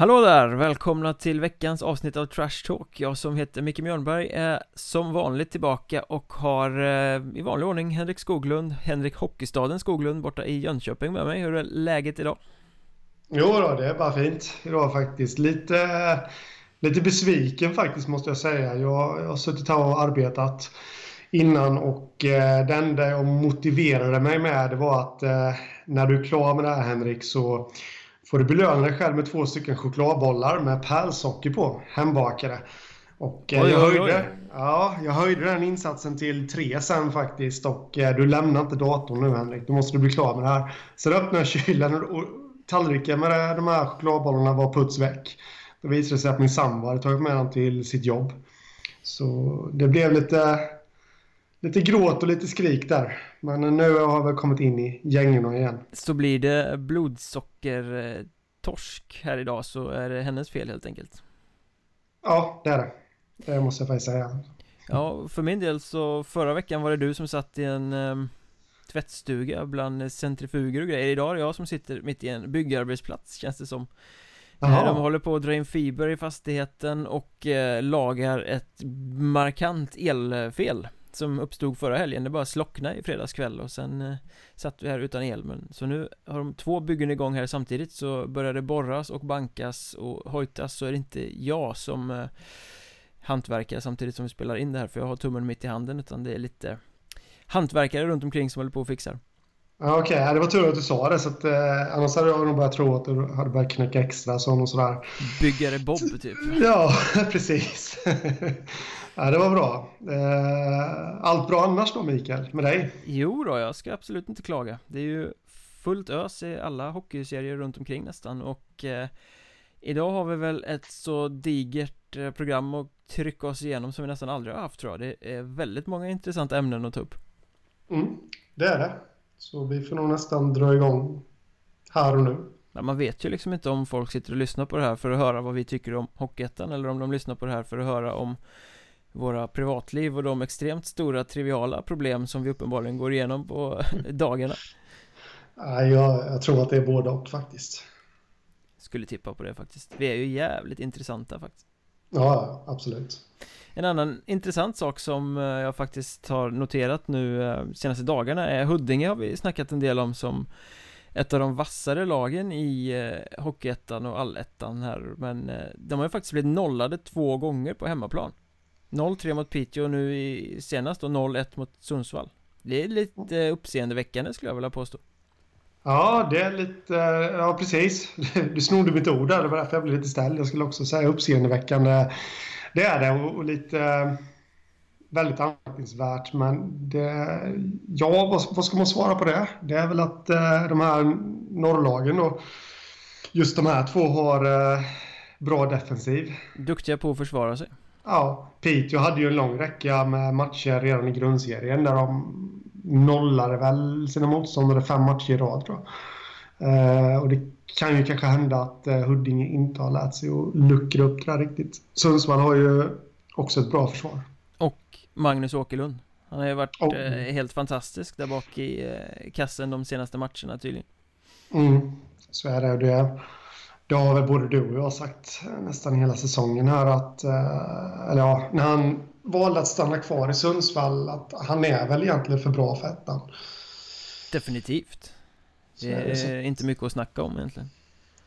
Hallå där! Välkomna till veckans avsnitt av Trash Talk Jag som heter Micke Mjörnberg är som vanligt tillbaka och har eh, i vanlig ordning Henrik Skoglund Henrik Hockeystaden Skoglund borta i Jönköping med mig Hur är läget idag? Jo då, det är bara fint idag faktiskt. Lite, lite besviken faktiskt måste jag säga. Jag, jag har suttit här och arbetat innan och eh, det enda jag motiverade mig med det var att eh, när du är klar med det här Henrik så får du belöna dig själv med två stycken chokladbollar med pärlsocker på, hembakade. Och eh, oj, jag, höjde, oj, oj. Ja, jag höjde den insatsen till tre sen faktiskt och eh, du lämnar inte datorn nu Henrik. Då måste du bli klar med det här. Sen öppnade jag kylen och tallriken med de här chokladbollarna var puts väck. Då visade det sig att min sambo hade tagit med den till sitt jobb. Så det blev lite, lite gråt och lite skrik där. Men nu har vi kommit in i gängorna igen. Så blir det blodsockertorsk här idag så är det hennes fel helt enkelt. Ja, det är det. Det måste jag faktiskt säga. Ja, för min del så förra veckan var det du som satt i en um, tvättstuga bland centrifuger och grejer. Idag är det jag som sitter mitt i en byggarbetsplats känns det som. Aha. De håller på att dra in fiber i fastigheten och eh, lagar ett markant elfel som uppstod förra helgen, det bara slocknade i fredags kväll och sen eh, satt vi här utan el men så nu har de två byggen igång här samtidigt så börjar det borras och bankas och hojtas så är det inte jag som eh, hantverkare samtidigt som vi spelar in det här för jag har tummen mitt i handen utan det är lite hantverkare runt omkring som håller på och fixar Okej, okay. det var tur att du sa det så att eh, annars hade jag nog börjat tro att du hade börjat knäcka extra sån och sådär. Byggare Bob typ? ja, precis. ja, det var bra. Eh, allt bra annars då Mikael, med dig? Jo då, jag ska absolut inte klaga. Det är ju fullt ös i alla hockeyserier runt omkring nästan och eh, idag har vi väl ett så digert eh, program att trycka oss igenom som vi nästan aldrig har haft tror jag. Det är väldigt många intressanta ämnen att ta upp. Mm, det är det. Så vi får nog nästan dra igång här och nu. Ja, man vet ju liksom inte om folk sitter och lyssnar på det här för att höra vad vi tycker om Hockeyettan eller om de lyssnar på det här för att höra om våra privatliv och de extremt stora triviala problem som vi uppenbarligen går igenom på dagarna. Ja, jag, jag tror att det är både och faktiskt. Skulle tippa på det faktiskt. Vi är ju jävligt intressanta faktiskt. Ja, absolut. En annan intressant sak som eh, jag faktiskt har noterat nu eh, senaste dagarna är Huddinge har vi snackat en del om som ett av de vassare lagen i eh, Hockeyettan och Allettan här men de har ju faktiskt blivit nollade två gånger på hemmaplan 0-3 mot Piteå och nu i senast då 0-1 mot Sundsvall Det är lite uppseendeväckande skulle jag vilja påstå Ja, det är lite, ja precis. Du snodde mitt ord där, det var därför jag blev lite ställd. Jag skulle också säga uppseendeväckande det är det och, och lite väldigt anmärkningsvärt. Men det, ja, vad, vad, ska man svara på det? Det är väl att eh, de här norrlagen och just de här två har eh, bra defensiv. Duktiga på att försvara sig. Ja, Piteå hade ju en lång räcka med matcher redan i grundserien där de nollade väl sina motståndare fem matcher i rad tror jag. Eh, och det kan ju kanske hända att eh, Huddinge inte har lärt sig att luckra upp det där riktigt. Sundsvall har ju också ett bra försvar. Och Magnus Åkerlund. Han har ju varit oh. eh, helt fantastisk där bak i kassen de senaste matcherna tydligen. Mm, så är det. det. Det har väl både du och jag sagt nästan hela säsongen här att, eh, eller ja, när han valde att stanna kvar i Sundsvall, att han är väl egentligen för bra för ettan. Definitivt. Det är, det är inte mycket att snacka om egentligen.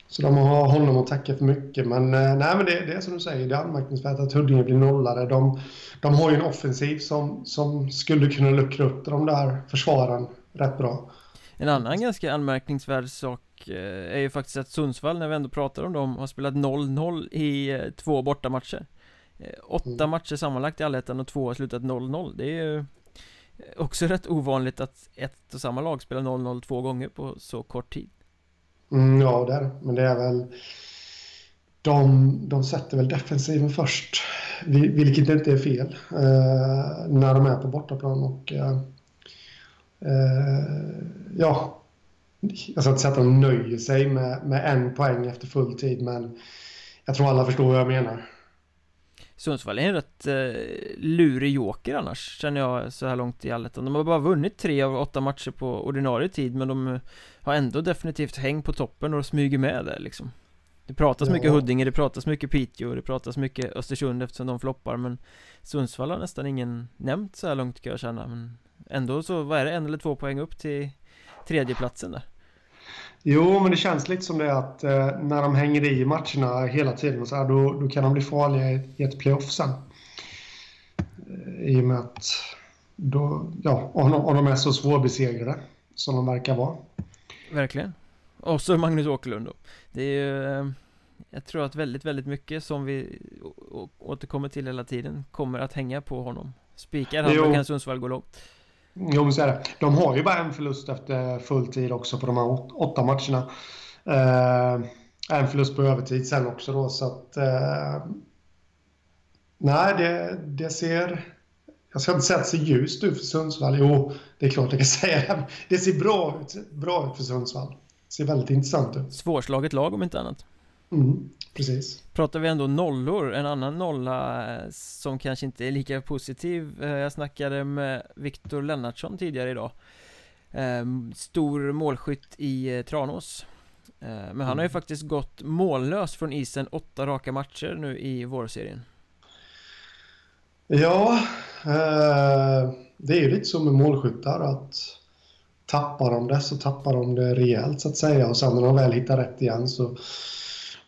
Så de har honom att tacka för mycket. Men, eh, nej, men det, det är som du säger, det är anmärkningsvärt att Huddinge blir nollade. De, de har ju en offensiv som, som skulle kunna luckra upp de där försvaren rätt bra. En annan ganska anmärkningsvärd sak är ju faktiskt att Sundsvall, när vi ändå pratar om dem, har spelat 0-0 i eh, två bortamatcher. Åtta mm. matcher sammanlagt i allettan och två har slutat 0-0. Det är ju Också rätt ovanligt att ett och samma lag spelar 0-0 två gånger på så kort tid. Mm, ja, det är Men det är väl... De, de sätter väl defensiven först, vilket inte är fel, eh, när de är på bortaplan. Och, eh, eh, ja, jag ska inte säga att de nöjer sig med, med en poäng efter full tid, men jag tror alla förstår vad jag menar. Sundsvall är en rätt eh, lurig joker annars Känner jag så här långt i allettan De har bara vunnit tre av åtta matcher på ordinarie tid Men de har ändå definitivt häng på toppen och smyger med där liksom Det pratas ja. mycket Huddinge, det pratas mycket Piteå, det pratas mycket Östersund eftersom de floppar men Sundsvall har nästan ingen nämnt så här långt kan jag känna men Ändå så, vad är det, en eller två poäng upp till tredjeplatsen där? Jo, men det känns lite som det att eh, när de hänger i matcherna hela tiden så här, då, då kan de bli farliga i, i ett playoff sen. Eh, I och med att då, ja, om de, om de är så svårbesegrade som de verkar vara. Verkligen. Och så Magnus Åkerlund då. Det är ju, eh, jag tror att väldigt, väldigt mycket som vi återkommer till hela tiden kommer att hänga på honom. Spikar han, då kan Sundsvall gå långt. Jo, men så är det. De har ju bara en förlust efter full tid också på de här åtta matcherna. Eh, en förlust på övertid sen också då, så att... Eh, nej, det, det ser... Jag ska inte säga att det ser ljust ut för Sundsvall. Jo, det är klart jag kan säga det. Det ser bra ut, bra ut för Sundsvall. Det ser väldigt intressant ut. Svårslaget lag om inte annat. Mm, precis. Pratar vi ändå nollor, en annan nolla eh, som kanske inte är lika positiv. Eh, jag snackade med Viktor Lennartsson tidigare idag. Ehm, stor målskytt i eh, Tranås. Men han har ju mm. faktiskt gått mållös från isen åtta raka matcher nu i vårserien. Ja, det är ju lite så med målskyttar att tappar de det så tappar de det rejält så att säga och sen när de väl hittar rätt igen så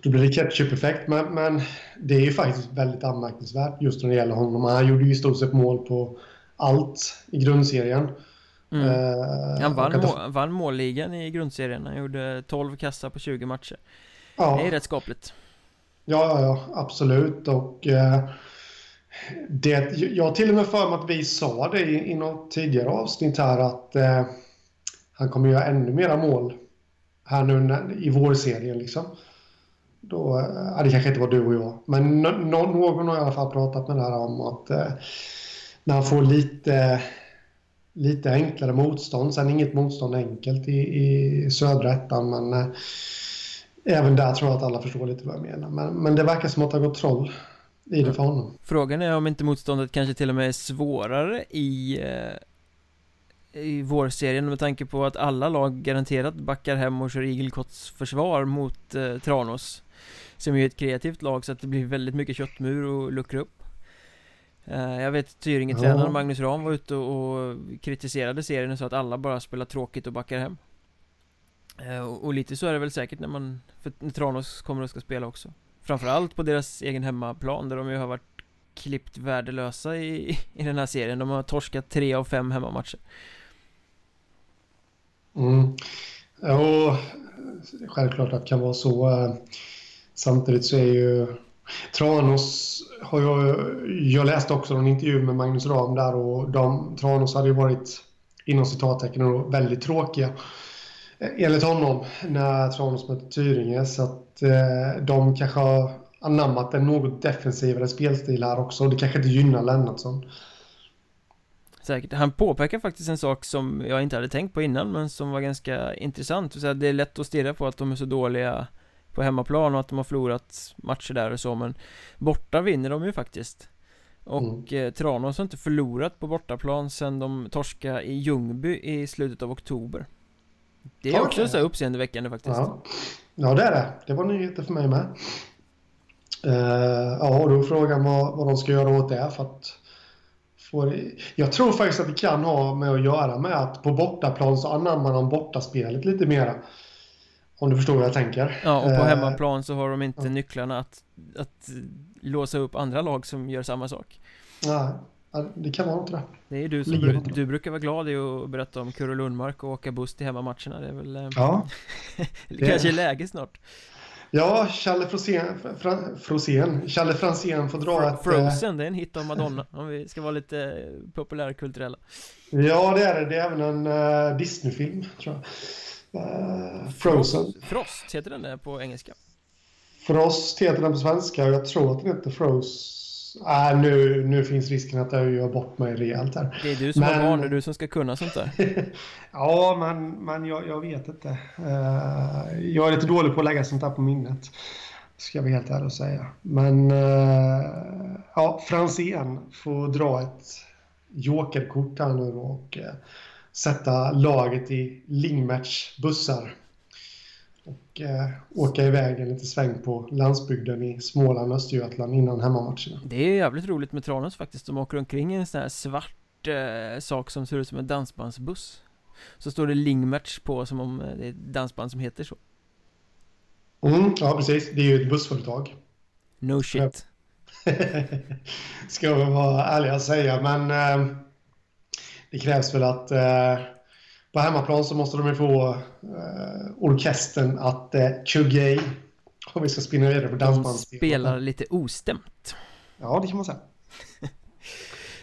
då blir det ketchup-effekt. Men, men, det är ju faktiskt väldigt anmärkningsvärt just när det gäller honom. Han gjorde ju i stort sett mål på allt i grundserien. Mm. Uh, han vann, må, vann målligan i grundserien. Han gjorde 12 kassar på 20 matcher. Ja. Det är rätt skapligt. Ja, ja, absolut. Och uh, det, jag har till och med för mig att vi sa det i, i något tidigare avsnitt här att uh, han kommer göra ännu mera mål här nu i vårserien liksom. Då, ja, det kanske inte var du och jag, men no, någon har i alla fall pratat med det här om att eh, när han får lite, lite enklare motstånd, sen inget motstånd enkelt i, i södra ettan, men eh, även där tror jag att alla förstår lite vad jag menar. Men, men det verkar som att det har gått troll i det för honom. Frågan är om inte motståndet kanske till och med är svårare i eh i vårserien med tanke på att alla lag garanterat backar hem och kör igelkotts försvar mot eh, Tranås som är ett kreativt lag så att det blir väldigt mycket köttmur och luckra upp eh, Jag vet Tyringe-tränaren ja. Magnus Ram var ute och kritiserade serien och sa att alla bara spelar tråkigt och backar hem eh, Och lite så är det väl säkert när man, för Tranås kommer och ska spela också Framförallt på deras egen hemmaplan där de ju har varit klippt värdelösa i, i den här serien De har torskat tre av fem hemmamatcher Mm. Ja, självklart att det kan vara så. Samtidigt så är ju Tranås har jag, jag läste också en intervju med Magnus Ram där och de, Tranås hade ju varit inom citattecken väldigt tråkiga eh, enligt honom när Tranås mötte Tyringe. Så att eh, de kanske har anammat en något defensivare spelstil här också. Och det kanske inte gynnar Lennartsson. Säkert, han påpekar faktiskt en sak som jag inte hade tänkt på innan men som var ganska intressant. Det är lätt att stirra på att de är så dåliga på hemmaplan och att de har förlorat matcher där och så men borta vinner de ju faktiskt och mm. eh, Tranås har inte förlorat på bortaplan sen de torskade i Ljungby i slutet av oktober Det är okay. också så uppseendeväckande faktiskt ja. ja det är det, det var nyheter för mig med uh, Ja, och då är frågan vad, vad de ska göra åt det för att få Jag tror faktiskt att det kan ha med att göra med att på bortaplan så anammar de bortaspelet lite mera om du förstår vad jag tänker. Ja, och på eh, hemmaplan så har de inte ja. nycklarna att, att låsa upp andra lag som gör samma sak. Nej, det kan vara något det. Det är du som bru du brukar vara glad i att berätta om Kurre Lundmark och åka buss till hemmamatcherna. Det är väl... Eh, ja. det kanske är läge snart. Ja, Challe Frosén, Frosén, Challe Franzén får dra ett... Frozen, det är en hit av Madonna, om vi ska vara lite populärkulturella. Ja, det är det. Det är även en uh, Disney-film, tror jag. Uh, Frozen. Frost, heter den det på engelska? Frost heter den på svenska och jag tror att den heter Froze. Äh, nu, nu finns risken att jag gör bort mig rejält här. Det är du som men... har barn, det är du som ska kunna sånt där. ja, men, men jag, jag vet inte. Uh, jag är lite dålig på att lägga sånt där på minnet. Ska jag vara helt ärlig och säga. Men uh, ja, Franzén får dra ett jokerkort här nu och uh, sätta laget i Lingmerts bussar. Och eh, åka iväg en liten sväng på landsbygden i Småland och Östergötland innan hemmamatcherna. Det är jävligt roligt med Tranås faktiskt. De åker omkring i en sån här svart eh, sak som ser ut som en dansbandsbuss. Så står det Lingmatch på som om det är ett dansband som heter så. Mm, ja, precis. Det är ju ett bussföretag. No shit. Ska vi vara ärliga och säga, men eh, det krävs väl att eh, på hemmaplan så måste de ju få eh, orkestern att eh, tjugga i. Om vi ska spinna vidare på dansbandsspel. De spelar lite ostämt. Ja, det kan man säga.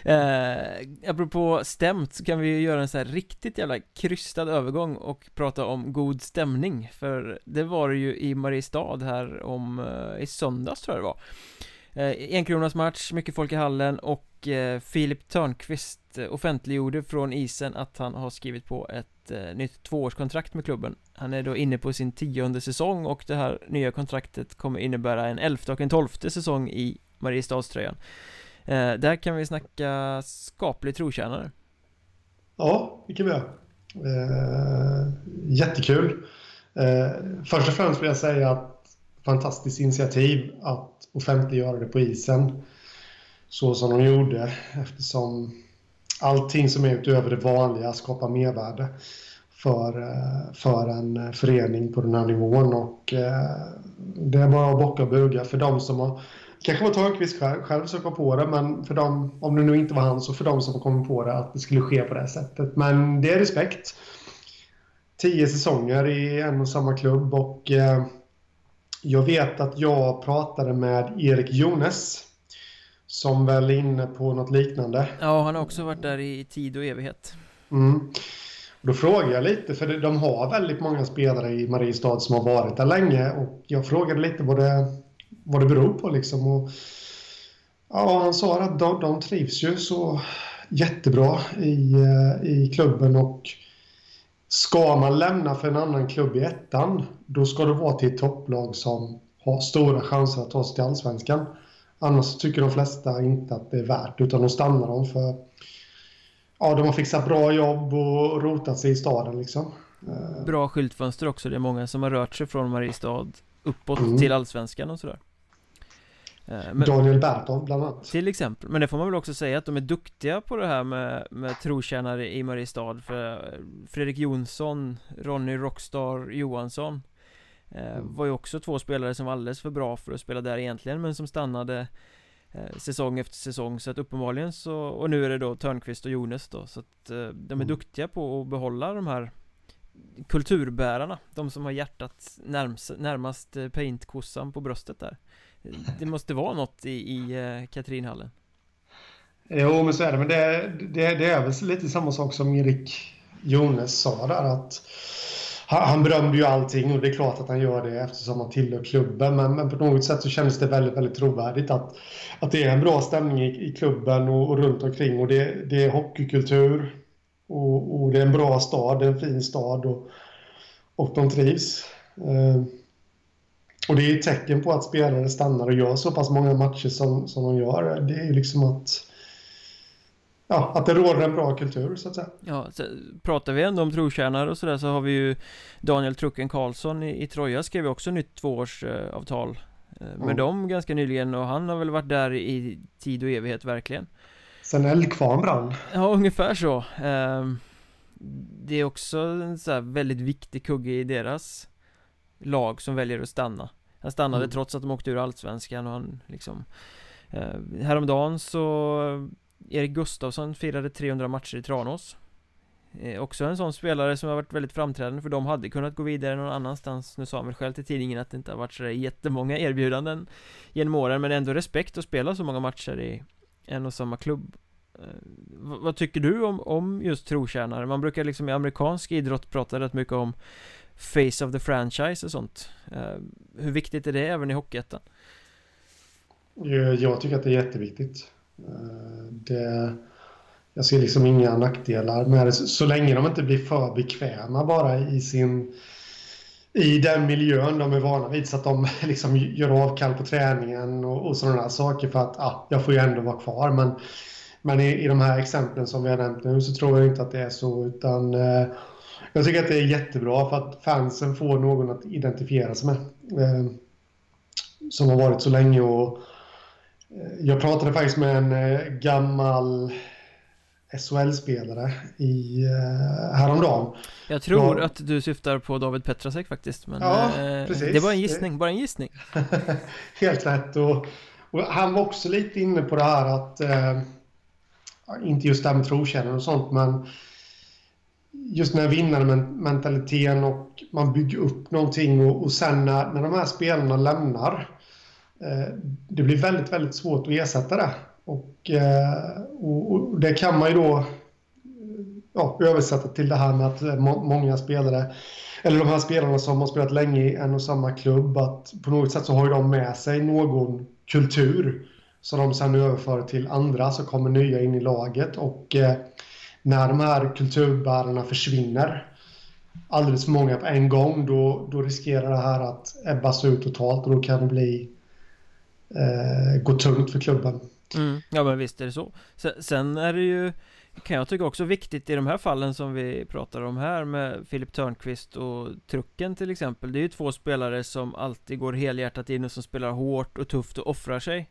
Eh, apropå stämt så kan vi göra en så här riktigt jävla krystad övergång och prata om god stämning För det var det ju i Mariestad här om, eh, i söndags tror jag det var eh, Enkronas match, mycket folk i hallen och eh, Filip Törnqvist Eh, offentliggjorde från isen att han har skrivit på ett eh, nytt tvåårskontrakt med klubben Han är då inne på sin tionde säsong och det här nya kontraktet kommer innebära en elfte och en tolfte säsong i Mariestadströjan Eh, där kan vi snacka skaplig trotjänare. Ja, det kan vi göra. Eh, jättekul. Eh, först och främst vill jag säga att fantastiskt initiativ att offentliggöra det på isen. Så som de gjorde eftersom allting som är utöver det vanliga skapar mervärde för, eh, för en förening på den här nivån. Och eh, det är bara att bocka och buga för de som har kanske var Törnqvist själv, själv som kom på det, men för dem, om det nu inte var han, så för dem som kom på det att det skulle ske på det här sättet. Men det är respekt. Tio säsonger i en och samma klubb och eh, jag vet att jag pratade med Erik Jones som väl är inne på något liknande. Ja, han har också varit där i tid och evighet. Mm. Då frågade jag lite, för de har väldigt många spelare i Mariestad som har varit där länge och jag frågade lite vad det vad det beror på liksom. Och, ja, han sa att de, de trivs ju så jättebra i, eh, i klubben och ska man lämna för en annan klubb i ettan, då ska det vara till ett topplag som har stora chanser att ta sig till allsvenskan. Annars tycker de flesta inte att det är värt, utan de stannar de för ja, de har fixat bra jobb och rotat sig i staden liksom. Bra skyltfönster också, det är många som har rört sig från Mariestad uppåt mm. till allsvenskan och sådär. Eh, men, Daniel Berton bland annat Till exempel, men det får man väl också säga att de är duktiga på det här med, med trotjänare i Mariestad För Fredrik Jonsson, Ronny Rockstar Johansson eh, mm. Var ju också två spelare som var alldeles för bra för att spela där egentligen men som stannade eh, Säsong efter säsong så att uppenbarligen så Och nu är det då Törnqvist och Jonas då så att eh, de är mm. duktiga på att behålla de här Kulturbärarna, de som har hjärtat närmast, närmast eh, paintkossan på bröstet där det måste vara något i, i Katrinhallen. Jo, men så är det. Men det, det, det, är väl lite samma sak som Erik Jones sa där. att han, berömde ju allting och det är klart att han gör det eftersom han tillhör klubben. Men, men på något sätt så kändes det väldigt, väldigt trovärdigt att, att det är en bra stämning i, i klubben och, och runt omkring. Och det, det är hockeykultur och, och, det är en bra stad, det är en fin stad och, och de trivs. Eh, och det är ett tecken på att spelare stannar och gör så pass många matcher som, som de gör. Det är ju liksom att Ja, att det råder en bra kultur så att säga. Ja, så pratar vi ändå om trotjänare och sådär så har vi ju Daniel Trucken Karlsson i, i Troja skrev också nytt tvåårsavtal eh, med mm. dem ganska nyligen och han har väl varit där i tid och evighet verkligen. Sen Eldkvarn brann. Ja, ungefär så. Eh, det är också en så väldigt viktig kugge i deras lag som väljer att stanna Han stannade mm. trots att de åkte ur Allsvenskan och han liksom eh, Häromdagen så Erik Gustafsson firade 300 matcher i Tranås. Eh, Också en sån spelare som har varit väldigt framträdande för de hade kunnat gå vidare någon annanstans. Nu sa han väl själv till tidningen att det inte har varit sådär jättemånga erbjudanden Genom åren men ändå respekt att spela så många matcher i en och samma klubb. Eh, vad tycker du om, om just trotjänare? Man brukar liksom i amerikansk idrott prata rätt mycket om face of the franchise och sånt. Eh, Hur viktigt är det även i Hockeyettan? Eh, jag tycker att det är jätteviktigt. Eh, det, Jag ser liksom inga nackdelar med det så länge de inte blir för bekväma bara i sin i den miljön de är vana vid så att de liksom gör avkall på träningen och, och sådana saker för att ah, jag får ju ändå vara kvar. Men, men i, i de här exemplen som vi har nämnt nu så tror jag inte att det är så utan eh, Jag tycker att det är jättebra för att fansen får någon att identifiera sig med. Eh, som har varit så länge och jag pratade faktiskt med en eh, gammal SHL-spelare i, eh, häromdagen. Jag tror ja. att du syftar på David Petrasek faktiskt men ja, eh, precis. Det var en gissning, bara en gissning Helt rätt och, och, han var också lite inne på det här att eh, Inte just det här med trotjänare och sånt men Just den här vinnarmentaliteten och man bygger upp någonting och, och sen när, när de här spelarna lämnar Eh, det blir väldigt, väldigt svårt att ersätta det. Och, eh, och, och, det kan man ju då eh, ja, översätta till det här med att må, många spelare, eller de här spelarna som har spelat länge i en och samma klubb, att på något sätt så har ju de med sig någon kultur som de sen överför till andra, så kommer nya in i laget. Och eh, när de här kulturbärarna försvinner alldeles för många på en gång, då, då riskerar det här att ebbas ut totalt och då kan det bli eh, gå tungt för klubben. Mm. Ja men visst är det så Sen är det ju Kan jag tycka också viktigt i de här fallen som vi pratar om här med Filip Törnqvist och Trucken till exempel Det är ju två spelare som alltid går helhjärtat in och som spelar hårt och tufft och offrar sig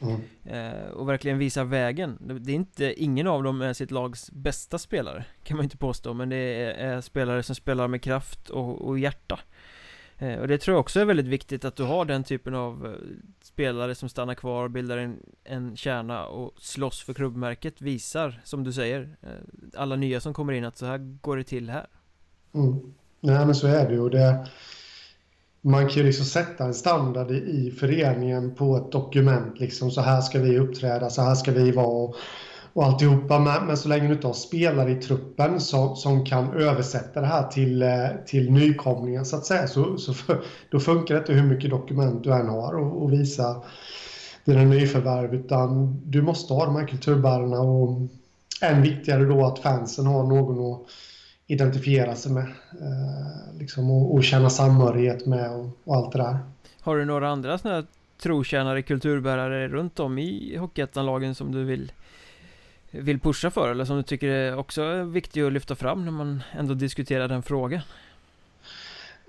mm. eh, Och verkligen visar vägen Det är inte, ingen av dem är sitt lags bästa spelare Kan man inte påstå men det är, är spelare som spelar med kraft och, och hjärta Eh, och det tror jag också är väldigt viktigt att du har den typen av eh, spelare som stannar kvar, och bildar en, en kärna och slåss för klubbmärket Visar, som du säger, eh, alla nya som kommer in att så här går det till här. Mm. Nej men så är det och det Man kan ju liksom sätta en standard i föreningen på ett dokument liksom så här ska vi uppträda, så här ska vi vara och alltihopa. Men, men så länge du inte har spelare i truppen som, som kan översätta det här till, eh, till nykomlingen så att säga, så, så för, då funkar det inte hur mycket dokument du än har och, och visa dina nyförvärv, utan du måste ha de här kulturbärarna och än viktigare då att fansen har någon att identifiera sig med eh, liksom, och, och, känna samhörighet med och, och, allt det där. Har du några andra sådana här trotjänare, kulturbärare runt om i Hockeyettan-lagen som du vill vill pusha för eller som du tycker är också viktig att lyfta fram när man ändå diskuterar den frågan?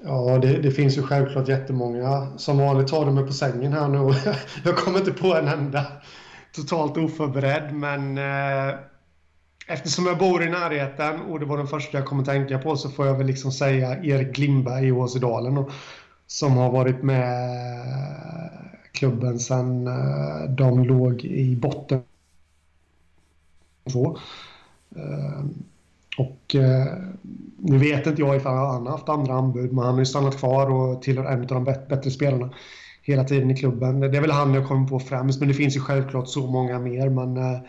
Ja, det, det, finns ju självklart jättemånga. Som vanligt har de mig på sängen här nu. Jag kommer inte på en enda totalt oförberedd, men eh, eftersom jag bor i närheten och det var den första jag kom att tänka på så får jag väl liksom säga Erik Glimberg i Åsedalen som har varit med eh, klubben sedan eh, de låg i botten få. Och eh, eh, nu vet inte jag ifall han har haft andra anbud, men han har ju stannat kvar och tillhör en av de bättre spelarna hela tiden i klubben. Det är väl han jag kommer på främst, men det finns ju självklart så många mer. Men eh,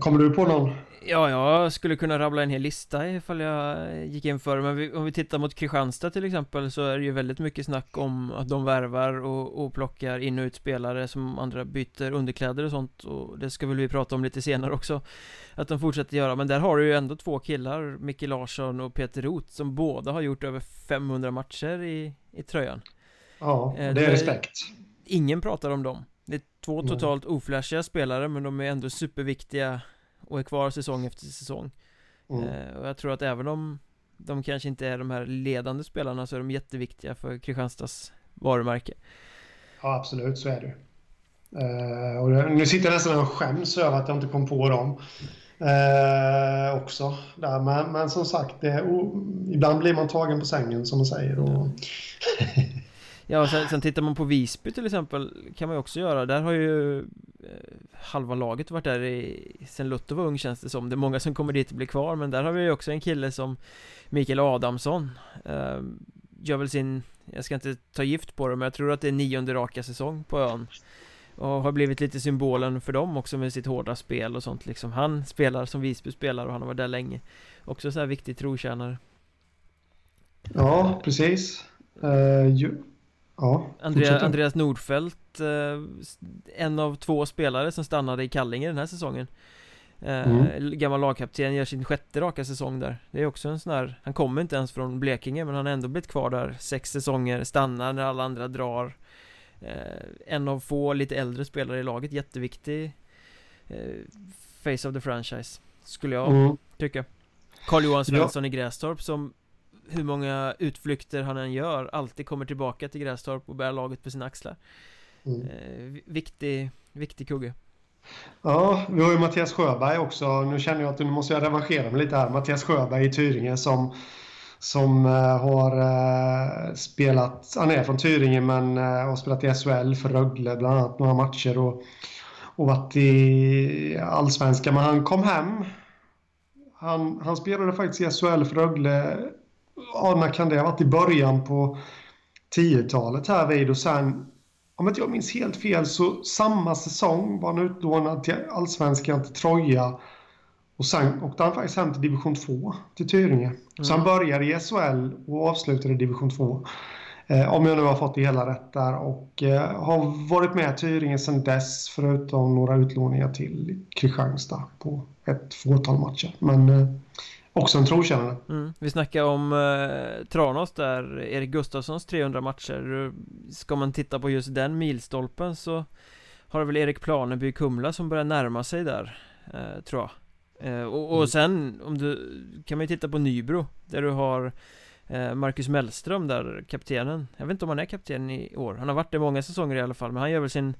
kommer du på någon? Ja, jag skulle kunna rabbla en hel lista ifall jag gick in för det. Men vi, om vi tittar mot Kristianstad till exempel Så är det ju väldigt mycket snack om att de värvar och, och plockar in och ut spelare Som andra byter underkläder och sånt. Och det ska väl vi prata om lite senare också Att de fortsätter göra. Men där har du ju ändå två killar Micke Larsson och Peter Roth Som båda har gjort över 500 matcher i, i tröjan. Ja, eh, det är respekt. Ingen pratar om dem Det är två totalt oflashiga spelare Men de är ändå superviktiga och är kvar säsong efter säsong. Mm. eh, Och jag tror att även om de kanske inte är de här ledande spelarna så är de jätteviktiga för Kristianstads varumärke. Ja absolut, så är det eh, och Nu sitter jag nästan och skäms över att jag inte kom på dem eh, också. Där. Men, men som sagt, det, oh, ibland blir man tagen på sängen som man säger och... Ja, sen, sen tittar man på Visby till exempel Kan man ju också göra. Där har ju eh, Halva laget varit där i, Sen Lutto var ung känns det som. Det är många som kommer dit och blir kvar Men där har vi ju också en kille som Mikael Adamsson eh, Gör väl sin Jag ska inte ta gift på det Men jag tror att det är nionde raka säsong på ön. Och har blivit lite symbolen för dem också med sitt hårda spel och sånt liksom. Han spelar som Visby spelar och han har varit där länge. Också så här viktig trotjänare. Ja, precis. Uh, ju, Ja, Andrea, Andreas Nordfeldt eh, En av två spelare som stannade i Kallinge den här säsongen eh, mm. Gammal lagkapten, gör sin sjätte raka säsong där Det är också en sån här Han kommer inte ens från Blekinge men han har ändå blivit kvar där Sex säsonger, stannar när alla andra drar eh, En av få lite äldre spelare i laget, jätteviktig Face of the franchise Skulle jag mm. tycka Carl-Johan Svensson ja. i Grästorp som hur många utflykter han än gör alltid kommer tillbaka till Grästorp och bär laget på sina axlar mm. eh, Viktig, viktig kugge Ja, vi har ju Mattias Sjöberg också. Nu känner jag att nu måste jag revanschera mig lite här. Mattias Sjöberg i Tyringe som, som uh, har uh, spelat, han är från Tyringe men har spelat i SHL för Rögle bland annat några matcher och, och varit i Allsvenskan. Men han kom hem. Han, han spelade faktiskt i SHL för Rögle, ja när kan det ha varit i början på 10-talet här vid och sen om inte jag minns helt fel så samma säsong var han utlånad till Allsvenskan till Troja. Och sen åkte han faktiskt hem till division 2 till Tyringe. Mm. Så han började i SHL och avslutade i division 2. Eh, om jag nu har fått det hela rätt där. Och eh, har varit med i Tyringe sedan dess förutom några utlåningar till Kristianstad på ett fåtal matcher. Men eh, Också en trotjänare mm. Vi snackade om eh, Tranås där, Erik Gustafssons 300 matcher. Ska man titta på just den milstolpen så Har väl Erik Planeby Kumla som börjar närma sig där eh, Tror jag. Eh, och, och, mm. sen om du Kan man ju titta på Nybro Där du har eh, Marcus Mellström där, kaptenen. Jag vet inte om han är kapten i år. Han har varit det många säsonger i alla fall Men han gör väl sin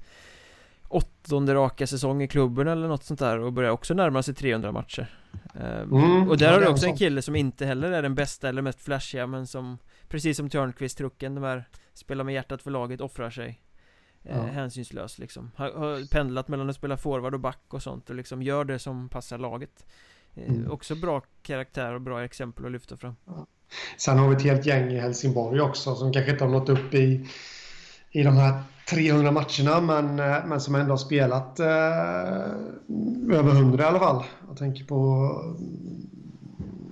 åttonde raka säsong i klubben eller något sånt där och börjar också närma sig 300 matcher ehm, mm, Och där har du också en kille som inte heller är den bästa eller mest flashiga men som Precis som Törnqvist-trucken, de här Spelar med hjärtat för laget, offrar sig eh, ja. Hänsynslös liksom har, har, pendlat mellan att spela forward och back och sånt och liksom gör det som passar laget eh, mm. Också bra karaktär och bra exempel att lyfta fram ja. Sen har vi ett helt gäng i Helsingborg också som kanske inte har nått upp i i de här 300 matcherna men, eh, men som ändå har spelat eh, över 100 i alla fall. Jag tänker på mm,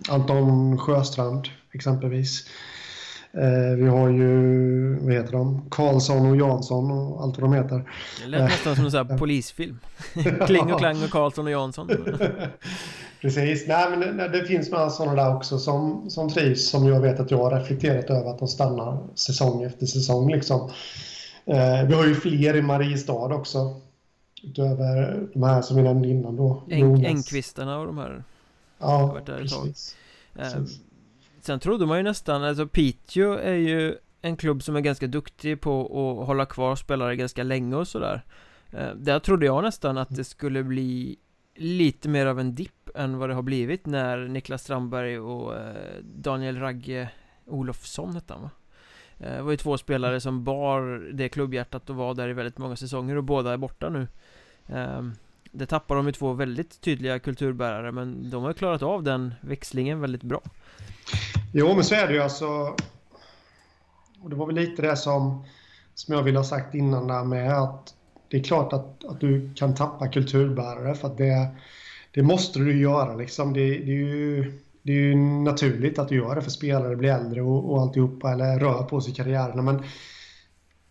Anton Sjöstrand exempelvis. Eh, vi har ju, vad heter de, Karlsson och Jansson och allt vad de heter. Det lät nästan som en sån här polisfilm. Kling och Klang och Karlsson och Jansson. Precis, nej men det, det finns några sådana där också som, som trivs som jag vet att jag har reflekterat över att de stannar säsong efter säsong liksom. Eh, vi har ju fler i Mariestad också. Utöver de här som vi nämnde innan då. Eng, Engqvistarna och de här. Ja, precis. Eh, sen trodde man ju nästan, alltså Piteå är ju en klubb som är ganska duktig på att hålla kvar spelare ganska länge och sådär. Eh, där trodde jag nästan att det skulle bli lite mer av en dipp än vad det har blivit när Niklas Strandberg och Daniel Ragge Olofsson hette han va? Eh, det var ju två spelare som bar det klubbhjärtat och var där i väldigt många säsonger och båda är borta nu. Ehm, det tappar de ju två väldigt tydliga kulturbärare men de har klarat av den växlingen väldigt bra. Jo men så är det ju alltså. Och det var väl lite det som Som jag ville ha sagt innan där med att Det är klart att, att du kan tappa kulturbärare för att det Det måste du göra liksom. Det, det är ju det är ju naturligt att du gör det för spelare blir äldre och, och alltihopa eller rör på sig i karriärerna. Men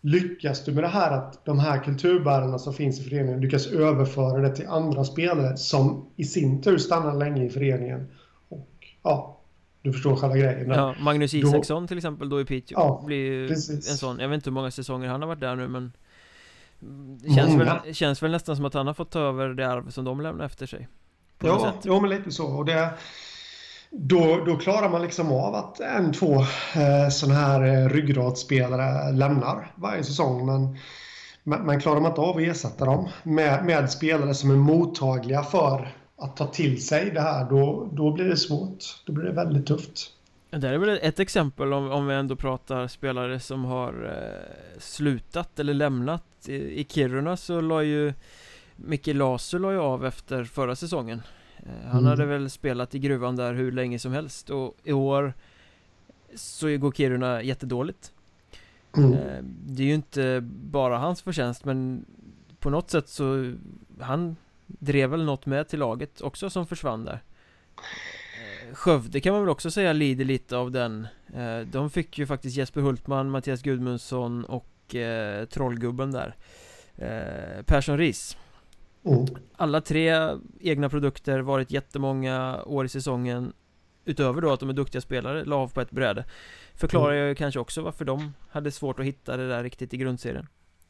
lyckas du med det här att de här kulturbärarna som finns i föreningen lyckas överföra det till andra spelare som i sin tur stannar länge i föreningen. Och ja, du förstår själva grejen. Ja, Magnus Isaksson då, till exempel då i Piteå ja, blir precis. en sån. Jag vet inte hur många säsonger han har varit där nu men det känns, väl, känns väl nästan som att han har fått ta över det arv som de lämnar efter sig. Ja, jo, men lite så. Och det, då, då klarar man liksom av att en, två eh, sådana här eh, ryggradsspelare lämnar varje säsong. Men, men, klarar man inte av att ersätta dem med, med spelare som är mottagliga för att ta till sig det här, då, då blir det svårt. Då blir det väldigt tufft. Det är väl ett exempel om, om vi ändå pratar spelare som har eh, slutat eller lämnat. I, I Kiruna så la ju Micke Lasu la ju av efter förra säsongen han mm. hade väl spelat i gruvan där hur länge som helst och i år så går Kiruna jättedåligt. Mm. Eh, det är ju inte bara hans förtjänst men på något sätt så han drev väl något med till laget också som försvann där. Eh, Skövde kan man väl också säga lider lite av den. De fick ju faktiskt Jesper Hultman, Mattias Gudmundsson och Trollgubben där. Persson Ris Mm. Alla tre egna produkter, varit jättemånga år i säsongen Utöver då att de är duktiga spelare, la av på ett bräde Förklarar mm. jag kanske också varför de hade svårt att hitta det där riktigt i grundserien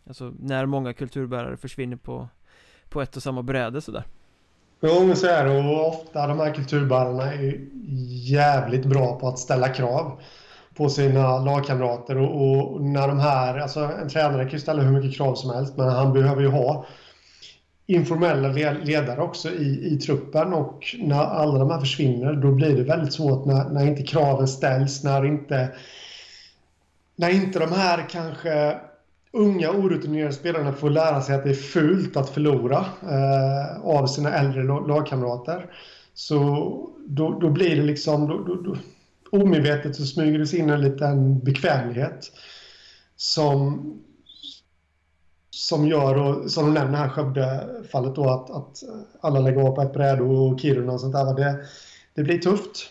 Alltså när många kulturbärare försvinner på På ett och samma bräde sådär Jo, men så är det. Och ofta de här kulturbärarna är jävligt bra på att ställa krav på sina lagkamrater. Och, och, när de här, alltså en tränare kan ju ställa hur mycket krav som helst, men han behöver ju ha informella ledare också i, i truppen och när alla de här försvinner då blir det väldigt svårt när, när inte kraven ställs, när inte, när inte de här kanske unga orutinerade spelarna får lära sig att det är fult att förlora eh, av sina äldre lagkamrater. Så då, då blir det liksom, då, då, då, omedvetet så smyger det sig in en liten bekvämlighet som, som gör, och, som de nämner här Skövde-fallet då, att, att alla lägger av på ett bräde och Kiruna och sånt där. Det, det blir tufft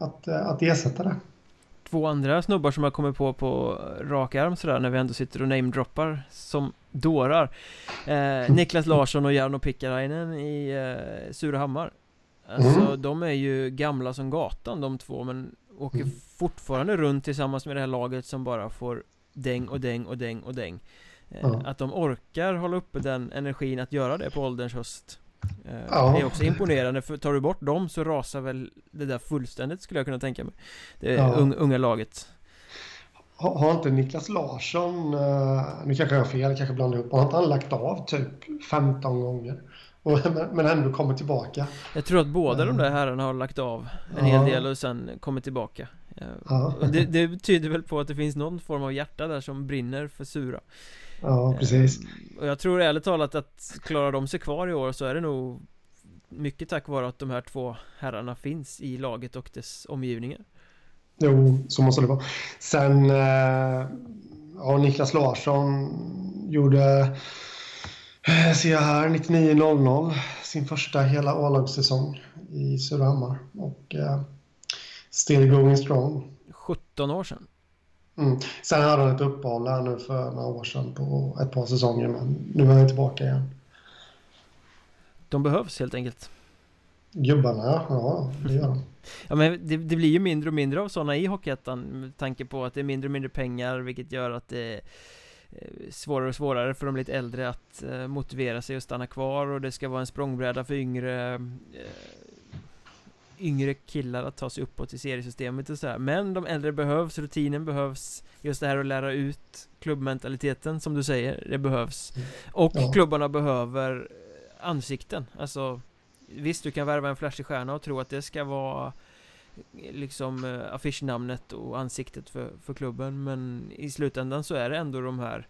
att, att ersätta det två andra snubbar som jag kommer på på rak arm sådär när vi ändå sitter och namedroppar som dårar eh, Niklas Larsson och Jarno Pikkarainen i eh, Surahammar Alltså mm. de är ju gamla som gatan de två men åker mm. fortfarande runt tillsammans med det här laget som bara får däng och däng och däng och däng eh, mm. Att de orkar hålla uppe den energin att göra det på ålderns höst eh, ja. Det är också imponerande för tar du bort dem så rasar väl det där fullständigt skulle jag kunna tänka mig Det ja. unga laget har, har inte Niklas Larsson, uh, nu kanske jag har fel, kanske blandar ihop, har inte han lagt av typ 15 gånger? Och, men ändå kommer tillbaka Jag tror att båda de där herrarna har lagt av en ja. hel del och sen kommit tillbaka ja. det, det betyder väl på att det finns någon form av hjärta där som brinner för Sura Ja, precis. Ehm, Och jag tror ärligt talat att klarar de sig kvar i år så är det nog Mycket tack vare att de här två herrarna finns i laget och dess omgivningar. Jo, så måste det vara. Sen eh, Ja, Niklas Larsson gjorde eh, Ser jag här 99-00 Sin första hela A-lagssäsong I Surahammar. Och eh, Still going strong. 17 år sedan Mm. Sen hade han ett uppehåll här nu för några år sedan på ett par säsonger men nu är han tillbaka igen. De behövs helt enkelt. Gubbarna, ja det gör de. ja men det, det, blir ju mindre och mindre av sådana i Hockeyettan med tanke på att det är mindre och mindre pengar vilket gör att det är svårare och svårare för de lite äldre att eh, motivera sig och stanna kvar och det ska vara en språngbräda för yngre eh, yngre killar att ta sig uppåt i seriesystemet och sådär. Men de äldre behövs, rutinen behövs. Just det här att lära ut klubbmentaliteten som du säger, det behövs. Mm. Och ja. klubbarna behöver ansikten, alltså Visst, du kan värva en flashig stjärna och tro att det ska vara liksom eh, affischnamnet och ansiktet för, för klubben. Men i slutändan så är det ändå de här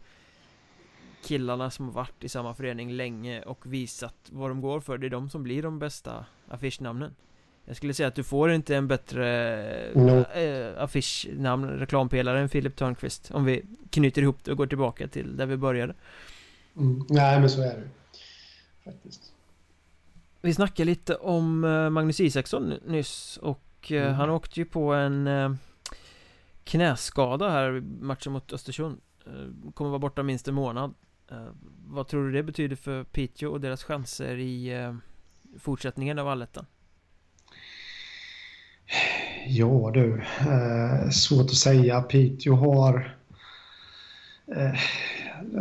killarna som har varit i samma förening länge och visat vad de går för. Det är de som blir de bästa affischnamnen jag skulle säga att du får inte en bättre no. äh, affischnamn, reklampelare än Philip Törnqvist Om vi knyter ihop det och går tillbaka till där vi började mm. Nej men så är det Faktiskt Vi snackade lite om eh, Magnus Isaksson nyss och eh, mm. han åkte ju på en knäskada här i matchen mot Östersund Kommer vara borta minst en månad Vad tror du det betyder för Piteå och deras chanser i fortsättningen av allettan? Ja du, eh, svårt att säga. Piteå har... Eh,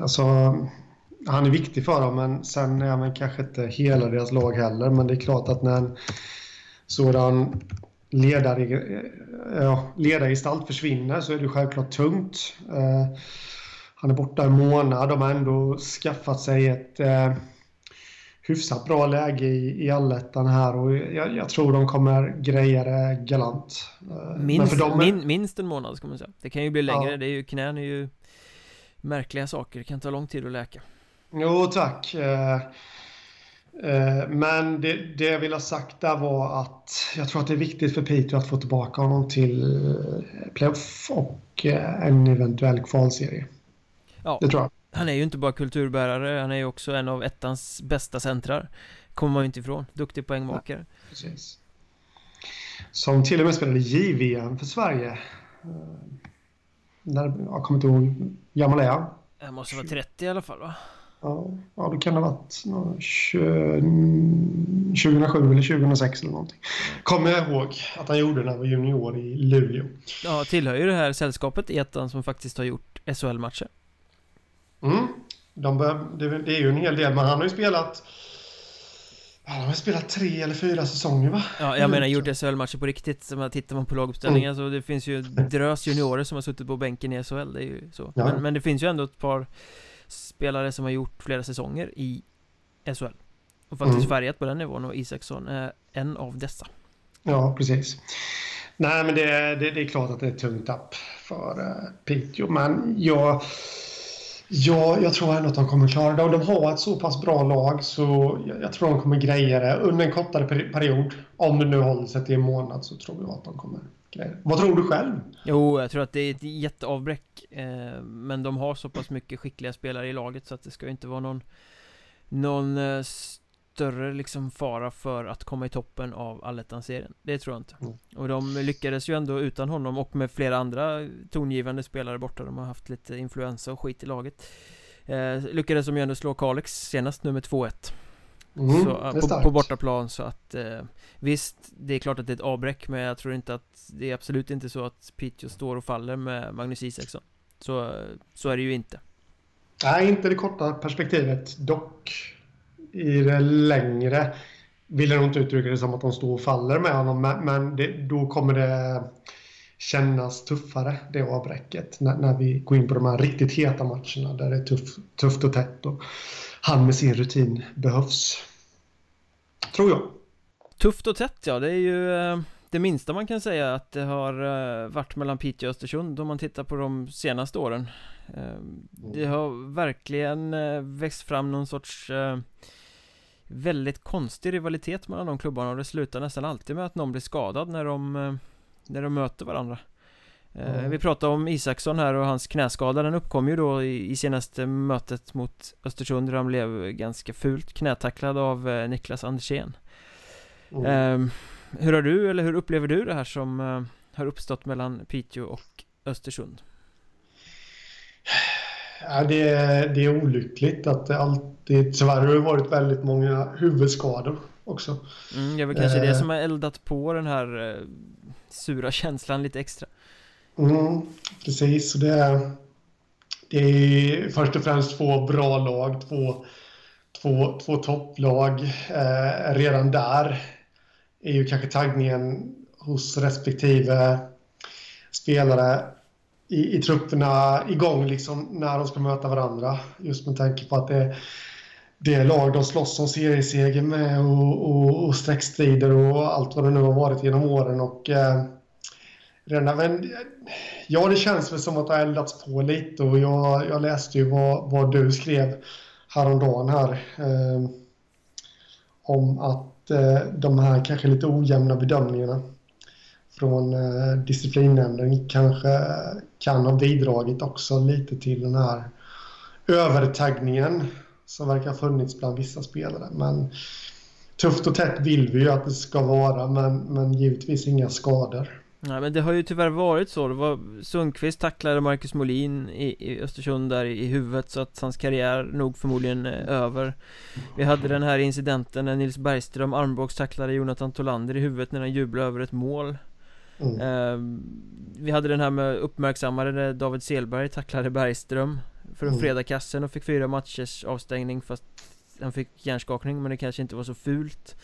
alltså, han är viktig för dem, men sen är han kanske inte hela deras lag heller. Men det är klart att när en sådan ledare, eh, ja, ledargestalt försvinner så är det självklart tungt. Eh, han är borta en månad. De har ändå skaffat sig ett eh, hyfsat bra läge i, i allettan här och jag, jag, tror de kommer greja det galant. Eh, minst, dem... min, minst en månad ska man säga. Det kan ju bli längre, ja. det är ju, knän är ju märkliga saker, det kan ta lång tid att läka. Jo, tack. Eh, eh, men det, det jag vill ha sagt där var att jag tror att det är viktigt för Peter att få tillbaka honom till playoff och en eventuell kvalserie. Ja. Det tror jag. Han är ju inte bara kulturbärare, han är ju också en av ettans bästa centrar Kommer man ju inte ifrån, duktig poängmakare ja, Precis Som till och med spelade JVM för Sverige eh, När, jag kommer inte ihåg, gammal är han? Han måste vara 30 i alla fall va? Ja, ja det kan ha varit 2007 eller 2006 eller någonting. Kommer jag ihåg att han gjorde när han var junior i Luleå. Ja, tillhör ju det här sällskapet i ettan som faktiskt har gjort SHL-matcher. Mm. De bör, det, det, är ju en hel del, men han har ju spelat de har spelat tre eller fyra säsonger va? Ja, jag menar gjort SHL-matcher på riktigt så Tittar man på laguppställningen mm. så det finns ju drös juniorer som har suttit på bänken i SHL Det är ju så ja. men, men, det finns ju ändå ett par Spelare som har gjort flera säsonger i SHL Och faktiskt mm. färgat på den nivån och Isaksson är en av dessa Ja, precis Nej, men det, det, det är klart att det är ett tungt tapp för uh, Piteå men jag Ja, jag tror ändå att de kommer klara det. Och de har ett så pass bra lag så jag tror de kommer greja det under en kortare period. Om det nu håller sig till en månad så tror jag att de kommer greja det. Vad tror du själv? Jo, jag tror att det är ett jätteavbräck. Eh, men de har så pass mycket skickliga spelare i laget så att det ska inte vara någon någon eh, större liksom fara för att komma i toppen av allettan-serien. Det tror jag inte. Mm. Och de lyckades ju ändå utan honom och med flera andra tongivande spelare borta. De har haft lite influensa och skit i laget. Eh, Lyckades de ju ändå slå Kalix senast nu med 2-1 mm, så, eh, på, på bortaplan så att eh, Visst, det är klart att det är ett avbräck men jag tror inte att Det är absolut inte så att Piteå står och faller med Magnus Isaksson. Så, så är det ju inte. Nej, inte det korta perspektivet dock i det längre vill jag nog inte uttrycka det som att de står och faller med honom, men det, då kommer det kännas tuffare, det avbräcket, när, när, vi går in på de här riktigt heta matcherna där det är tuff, tufft och tätt och han med sin rutin behövs. Tror jag. Tufft och tätt, ja, det är ju eh, det minsta man kan säga att det har eh, varit mellan Piteå och Östersund om man tittar på de senaste åren. Eh, det har verkligen växt fram någon sorts väldigt konstig rivalitet mellan de klubbarna och det slutar nästan alltid med att någon blir skadad när de, eh, när de möter varandra mm. Vi pratade om Isaksson här och hans knäskada Den uppkom ju då i, i senaste mötet mot Östersund där han blev ganska fult knätacklad av eh, Niklas Andersén mm. eh, Hur har du, eller hur upplever du det här som har uppstått mellan Piteå och Östersund? Ja, det, är, det är olyckligt att det alltid tyvärr har varit väldigt många huvudskador också. Mm, det är väl kanske eh, det som har eldat på den här eh, sura känslan lite extra. Mm, precis, det är, det är först och främst två bra lag, två, två, två topplag. Eh, redan där är ju kanske taggningen hos respektive spelare i, i trupperna igång liksom när de ska möta varandra. Just med tanke på att det, det är lag de slåss om serieseger med och, och, och streckstrider och allt vad det nu har varit genom åren. Och, eh, redan, men, ja, det känns väl som att det har eldats på lite och jag, jag läste ju vad, vad du skrev häromdagen här eh, om att eh, de här kanske lite ojämna bedömningarna från eh, disciplinnämnden kanske kan ha bidragit också lite till den här övertaggningen som verkar ha funnits bland vissa spelare. Men tufft och tätt vill vi ju att det ska vara, men, men givetvis inga skador. Nej men det har ju tyvärr varit så, det var Sundqvist tacklade Marcus Molin i, i Östersund där i huvudet så att hans karriär nog förmodligen är över Vi hade den här incidenten när Nils Bergström armbågstacklade Jonathan Tolander i huvudet när han jublade över ett mål Mm. Uh, vi hade den här med uppmärksammade där David Selberg tacklade Bergström För att mm. kassen och fick fyra matchers avstängning fast han fick hjärnskakning men det kanske inte var så fult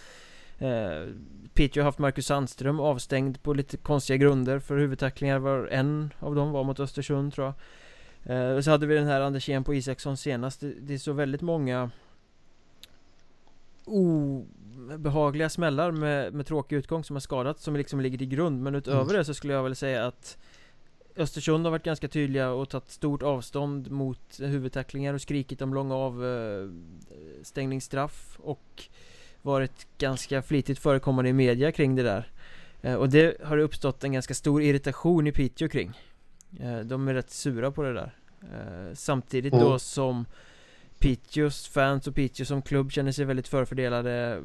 uh, Piteå har haft Marcus Sandström avstängd på lite konstiga grunder för huvudtacklingar var en av dem var mot Östersund tror jag uh, Och så hade vi den här Andersén på Isaksson senast det, det är så väldigt många obehagliga smällar med, med tråkig utgång som har skadat som liksom ligger till grund. Men utöver mm. det så skulle jag väl säga att Östersund har varit ganska tydliga och tagit stort avstånd mot huvudtacklingar och skrikit om långa avstängningsstraff och varit ganska flitigt förekommande i media kring det där. Eh, Och det har uppstått en ganska stor irritation i Piteå kring. Eh, De är rätt sura på det där. Eh, Samtidigt då som Piteås fans och Piteå som klubb känner sig väldigt förfördelade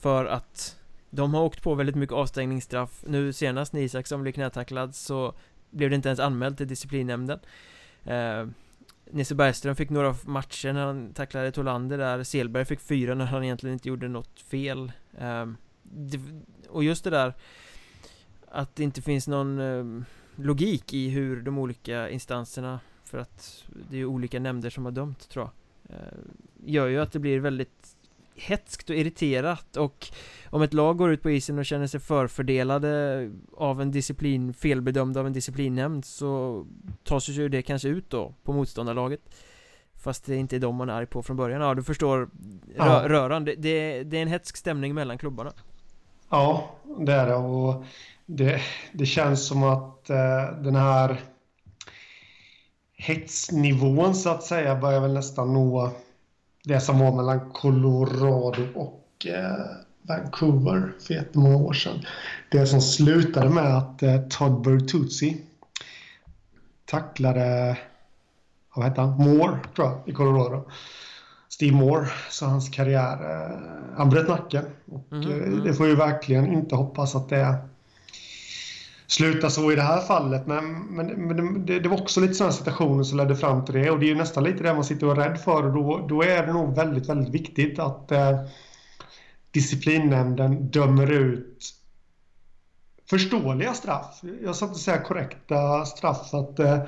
För att De har åkt på väldigt mycket avstängningsstraff. Nu senast när Isaksson blev knätacklad så Blev det inte ens anmält till disciplinnämnden. Eh, Nisse Bergström fick några matcher när han tacklade Tolander där. Selberg fick fyra när han egentligen inte gjorde något fel. Eh, det, Och just det där Att det inte finns någon eh, logik i hur de olika instanserna För att det är olika nämnder som har dömt tror jag gör ju att det blir väldigt hetskt och irriterat och om ett lag går ut på isen och känner sig förfördelade av en disciplin, felbedömd av en disciplinnämnd så tas ju det kanske ut då på motståndarlaget. Fast det inte är dem man är arg på från början, ja du förstår rö ja. röran, det, det, det är en hetsk stämning mellan klubbarna. Ja, det är det. Och det, det känns som att eh, den här hetsnivån så att säga börjar väl nästan nå det som var mellan Colorado och eh, Vancouver för jättemånga år sedan. Det som slutade med att eh, Todd Bertuzzi tacklade, vad hette han, Moore tror jag, i Colorado. Steve Moore, så hans karriär, eh, han bröt nacken. Och mm, eh, mm. det får ju verkligen inte hoppas att det sluta så i det här fallet. Men, men, men det, det, var också lite sådana situationer som ledde fram till det. Och det är ju nästan lite det man sitter och är rädd för. Och då, då är det nog väldigt, väldigt viktigt att eh, disciplinnämnden dömer ut förståeliga straff. Jag ska inte säga korrekta straff. Att, eh,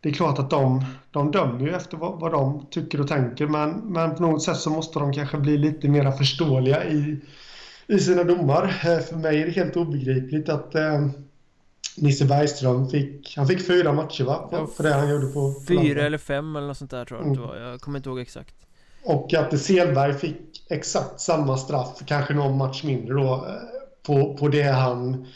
det är klart att de, de dömer ju efter vad, vad de tycker och tänker. Men, men på något sätt så måste de kanske bli lite mer förståeliga i, i sina domar. Eh, för mig är det helt obegripligt att eh, Nisse Bergström fick, han fick fyra matcher va? För, för det han gjorde på... Fyra landet. eller fem eller något sånt där tror jag mm. det var. Jag kommer inte ihåg exakt. Och att Selberg fick exakt samma straff, kanske någon match mindre då, eh, på, på det han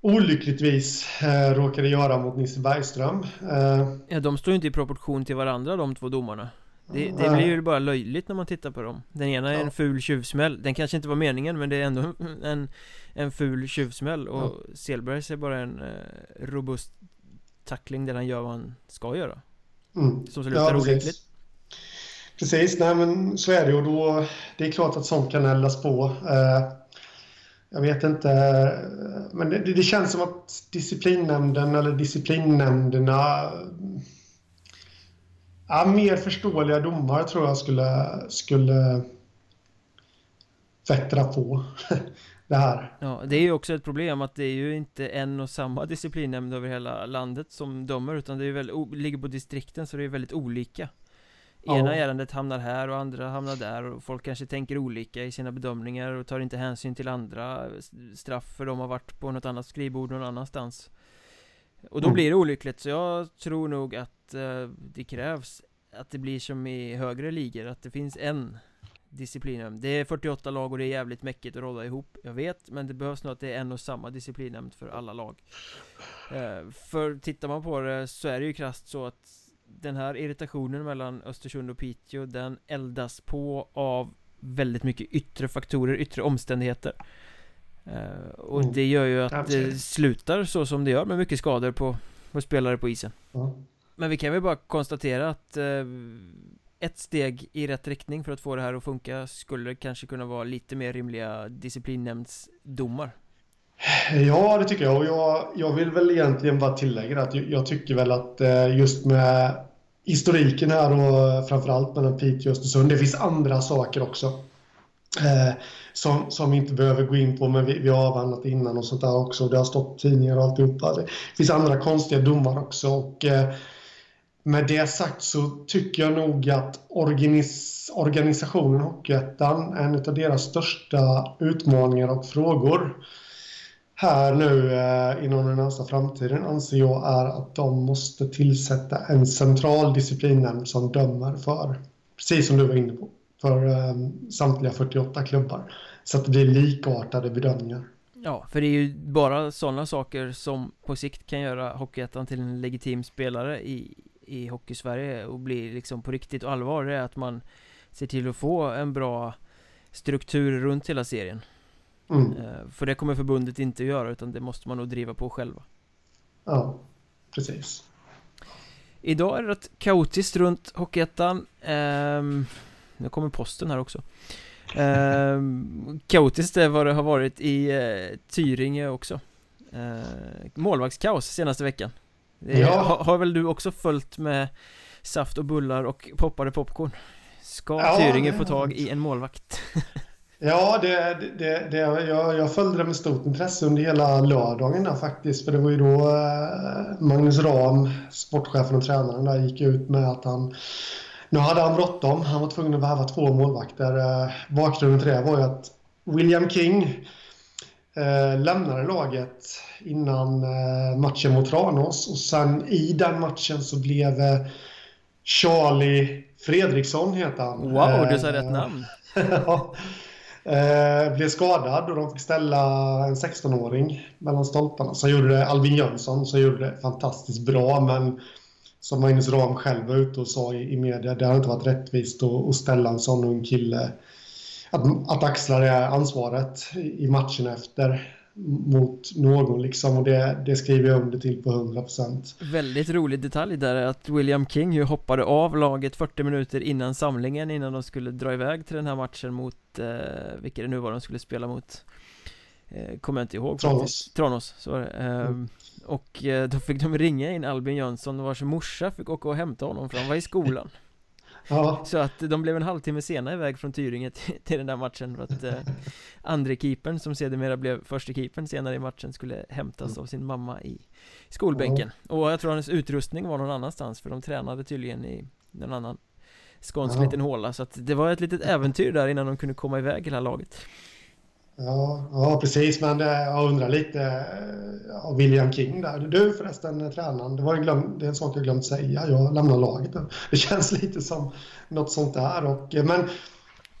olyckligtvis eh, råkade göra mot Nisse Bergström. Eh, ja, de står ju inte i proportion till varandra de två domarna. Det, det blir ju bara löjligt när man tittar på dem Den ena är ja. en ful tjuvsmäll Den kanske inte var meningen men det är ändå en, en ful tjuvsmäll och ja. Selbergs är bara en eh, robust tackling där han gör vad han ska göra. Mm. Som slutar ja, olyckligt Precis, nej men så är det ju. Då Det är klart att sånt kan eldas på. Eh, Jag vet inte. Men det, det, känns som att disciplinnämnden eller disciplinnämnderna Ja, mer förståeliga domar tror jag skulle, skulle bättra på det här. Ja, det är ju också ett problem att det är ju inte en och samma disciplinnämnd över hela landet som dömer utan det är väldigt, ligger på distrikten så det är väldigt olika. Ena ja. ärendet hamnar här och andra hamnar där och folk kanske tänker olika i sina bedömningar och tar inte hänsyn till andra straff för de har varit på något annat skrivbord någon annanstans. Och då mm. blir det olyckligt så jag tror nog att eh, det krävs att det blir som i högre ligor att det finns en disciplinnämnd. Det är 48 lag och det är jävligt mäckigt att råda ihop Jag vet, men det behövs nog att det är en och samma disciplinnämnd för alla lag. Eh, För tittar man på det så är det ju krasst så att Den här irritationen mellan Östersund och Piteå Den eldas på av väldigt mycket yttre faktorer, yttre omständigheter. Eh, Och mm. det gör ju att det slutar så som det gör med mycket skador på, på spelare på isen. Mm. Men vi kan väl bara konstatera att eh, ett steg i rätt riktning för att få det här att funka skulle kanske kunna vara lite mer rimliga disciplinnämndsdomar. Ja, det tycker jag. Och jag, jag vill väl egentligen bara tillägga att jag, jag tycker väl att eh, just med historiken här och framförallt mellan Piteå och Östersund, det finns andra saker också. Eh, som, som vi inte behöver gå in på, men vi, vi har avhandlat innan och sånt där också. Det har stått tidningar och alltihopa. Det finns andra konstiga domar också. Och, eh, med det sagt så tycker jag nog att organis organisationen Hockeyettan, en av deras största utmaningar och frågor här nu eh, inom den närmsta framtiden anser jag är att de måste tillsätta en central disciplinnämnd som dömer för, precis som du var inne på, för eh, samtliga 48 klubbar. Så att det blir likartade bedömningar. Ja, för det är ju bara sådana saker som på sikt kan göra Hockeyettan till en legitim spelare i, i Hockeysverige och blir liksom på riktigt allvar det är att man ser till att få en bra struktur runt hela serien. Mm. Eh, för det kommer förbundet inte att göra utan det måste man nog driva på själva. Ja, precis. Idag är det rätt kaotiskt runt Hockeyettan. Ehm, Nu kommer posten här också. Ehm, Kaotiskt är vad det har varit i eh, Tyringe också. Ehm, Målvaktskaos senaste veckan Ja. Har, har, väl du också följt med saft och bullar och poppade popcorn? Ska ja, Tyringe få tag i en målvakt? ja, det, det, det, jag, jag följde det med stort intresse under hela lördagen där faktiskt. För det var ju då eh, Magnus Ram, sportchefen och tränaren där, gick ut med att han Nu hade han bråttom. Han var tvungen att värva två målvakter. Eh, bakgrunden till det var ju att William King eh, lämnade laget innan eh, matchen mot Tranås och sen i den matchen så blev eh, Charlie Fredriksson heter han. Wow, du sa rätt namn. ja. Eh, blev skadad och de fick ställa en 16-åring mellan stolparna. Så gjorde det Albin Jönsson som gjorde det fantastiskt bra men som Magnus Ram själv var ute och sa i, i media, det har inte varit rättvist att, att ställa en sån ung kille att, att axla det ansvaret i matchen efter mot någon liksom. Och det, det skriver jag under till på 100% Väldigt rolig detalj där är att William King ju hoppade av laget 40 minuter innan samlingen innan de skulle dra iväg till den här matchen mot eh, vilka det nu var de skulle spela mot. Eh, Kommer jag inte ihåg Tranås. Tranås, så var det eh, mm. Och eh, då fick de ringa in Albin Jönsson vars morsa fick åka och hämta honom för han var i skolan Ja. Så att de blev en halvtimme senare iväg från Tyringe till, till den där matchen för att eh, andre keepern som sedermera blev första keepern senare i matchen skulle hämtas av sin mamma i skolbänken ja. Och jag tror hans utrustning var någon annanstans för de tränade tydligen i någon annan skånsk ja. liten håla så att det var ett litet äventyr där innan de kunde komma iväg hela laget Ja, ja precis, men jag undrar lite av William King där. Du förresten, tränaren, det, var en glöm, det är en sak jag glömt säga. Jag lämnar laget Det känns lite som något sånt där. Och, men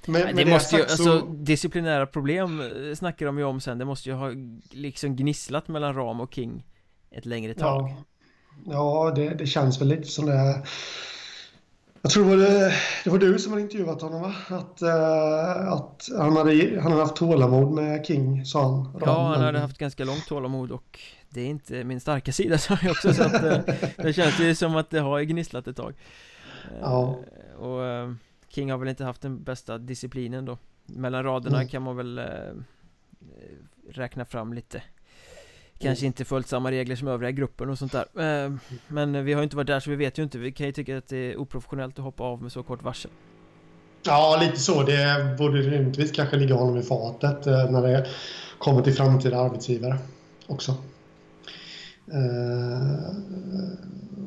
men, det, det måste ju, så... alltså disciplinära problem eh, snackar de ju om sen Det måste ju ha liksom gnisslat mellan Ram och King Ett längre tag Ja, ja det, det känns väl lite som det jag tror det var, det, det var du som hade intervjuat honom va? Att, uh, att han, hade, han hade haft tålamod med King, sa han. Ja, han hade haft ganska långt tålamod och det är inte min starka sida sa jag också så att uh, det känns ju som att det har gnisslat ett tag. Uh, ja. Och King har väl inte haft den bästa disciplinen då. Mellan raderna mm. kan man väl räkna fram lite Kanske inte följt samma regler som övriga gruppen och sånt där eh, Men vi har ju inte varit där så vi vet ju inte Vi kan ju tycka att det är oprofessionellt att hoppa av med så kort varsel Ja, lite så. Det borde rimligtvis kanske ligga honom i fatet eh, när det kommer till framtida arbetsgivare också. Eh,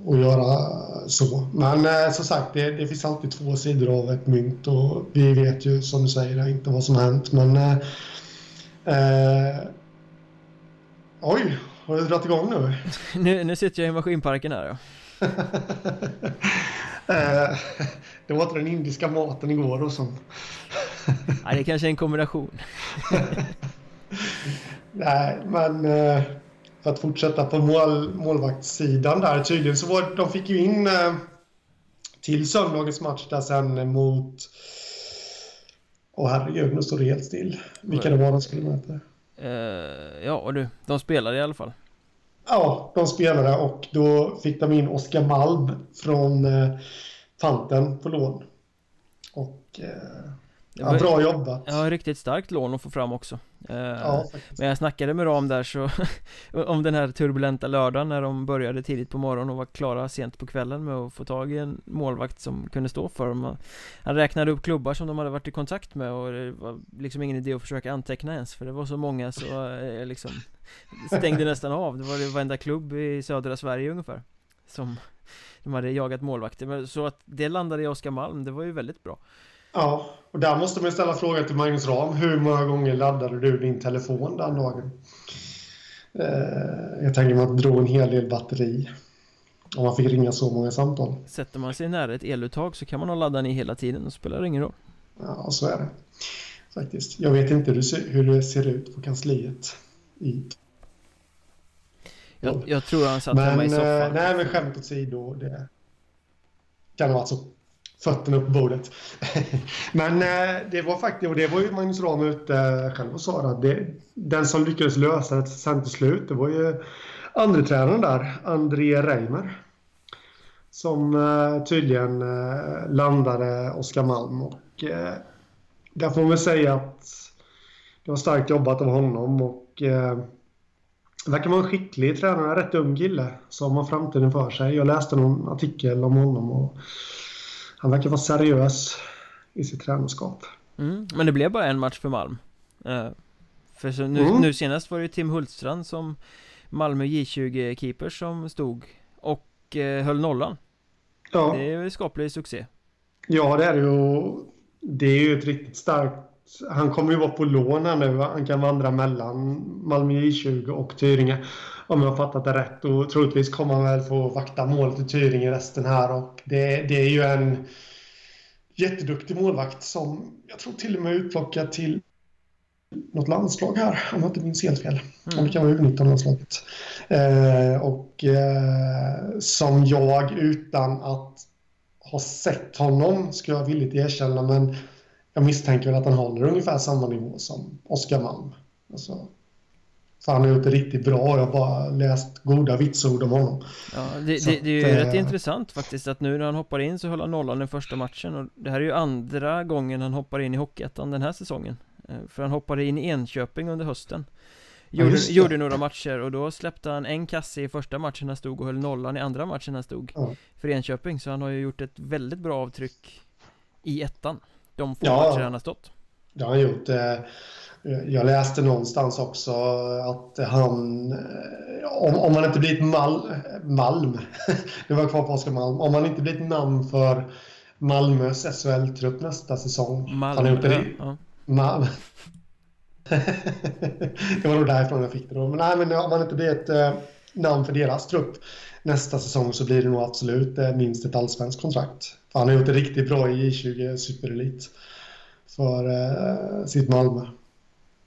och göra så. Men eh, som sagt, det, det, finns alltid två sidor av ett mynt och vi vet ju som du säger inte vad som har hänt. Men Oj, har du dragit igång nu? nu? Nu sitter jag i maskinparken här ja. Eh, det var inte den indiska maten igår och sånt. Nej, det kanske är en kombination. Nej, men eh, för att fortsätta på mål, målvaktssidan där. Tydligen så var de fick ju in eh, till söndagens match där sen mot... Åh herregud, nu står det helt still. Vilka det var de skulle möta. Uh, ja du, de spelade i alla fall. Ja, de spelade och då fick de in Oskar Malm från eh, Fanten på lån. Och eh, ja, bra jobbat. Ja, riktigt starkt lån att få fram också. Eh, ja, men jag snackade med Ram där så om den här turbulenta lördagen när de började tidigt på morgonen och var klara sent på kvällen med att få tag i en målvakt som kunde stå för dem. Han räknade upp klubbar som de hade varit i kontakt med och det var liksom ingen idé att försöka anteckna ens för det var så många så eh, liksom stängde nästan av. Det var varenda klubb i södra Sverige ungefär som de hade jagat målvakter. Så att det landade i Oskar Malm, det var ju väldigt bra. Ja, och där måste man ställa frågan till Magnus Ram. Hur många gånger laddade du din telefon den dagen? Eh, jag tänker mig att det drog en hel del batteri. Om man fick ringa så många samtal. Sätter man sig nära ett eluttag så kan man nog ladda ner hela tiden och spelar ingen roll. Ja, så är det. Faktiskt. Jag vet inte hur det ser ut på kansliet. I... Jag, jag tror han satt hemma i soffan. Eh, nej, men skämt åsido. Det kan ha varit så fötterna upp på bordet. Men eh, det var faktiskt, och det var ju Magnus Ram ute eh, själv och sa att det, den som lyckades lösa det sen till slut, det var ju andre tränaren där, André Reimer. Som eh, tydligen eh, landade Oskar Malm och eh, där får man väl säga att det var starkt jobbat av honom och eh, verkar vara en skicklig tränare, rätt ung kille som har framtiden för sig. Jag läste någon artikel om honom och han verkar vara seriös i sitt tränarskap. Mm, men det blev bara en match för Malm. Uh, för så nu, mm. nu, senast var det Tim Hultstrand som Malmö J20-keeper som stod och uh, höll nollan. Ja. Det är ju skaplig succé. Ja, det är det ju. Det är ju ett riktigt starkt... Han kommer ju vara på lån här nu. Han kan vandra mellan Malmö J20 och Tyringe. Om jag har fattat det rätt. Och troligtvis kommer han väl få vakta målet i Tyringe resten här. Och det, det är ju en jätteduktig målvakt som jag tror till och med är utplockad till något landslag här, om jag inte minns helt fel. Mm. Om det kan vara U19-landslaget. Eh, och eh, som jag utan att ha sett honom, ska jag villigt erkänna, men jag misstänker att han håller ungefär samma nivå som Oskar Malm. Alltså, för han har gjort det riktigt bra. Jag har bara läst goda vitsord om honom. Ja, det, det, det är ju att, rätt äh... intressant faktiskt att nu när han hoppar in så höll han nollan den första matchen och det här är ju andra gången han hoppar in i Hockeyettan den här säsongen. Eh, för han hoppade in i Enköping under hösten. Gjorde, ja, gjorde några matcher och då släppte han en kasse i första matchen han stod och höll nollan i andra matchen han stod ja. för Enköping så han har ju gjort ett väldigt bra avtryck i ettan de få ja, matcher han har stått. Det har han gjort. Eh, jag läste någonstans också att han, eh, om, om han inte blir ett Mal, Malm, nu var kvar på Oskar Malm, om han inte blir ett namn för Malmös SHL-trupp nästa säsong. Malmö, han har gjort det, ja. Malm. det var nog därifrån jag fick det då. Men, nej, men om man inte blir ett eh, namn för deras trupp nästa säsong så blir det nog absolut eh, minst ett allsvenskt kontrakt. För han har gjort det riktigt bra i J20 Superelit för eh, sitt Malmö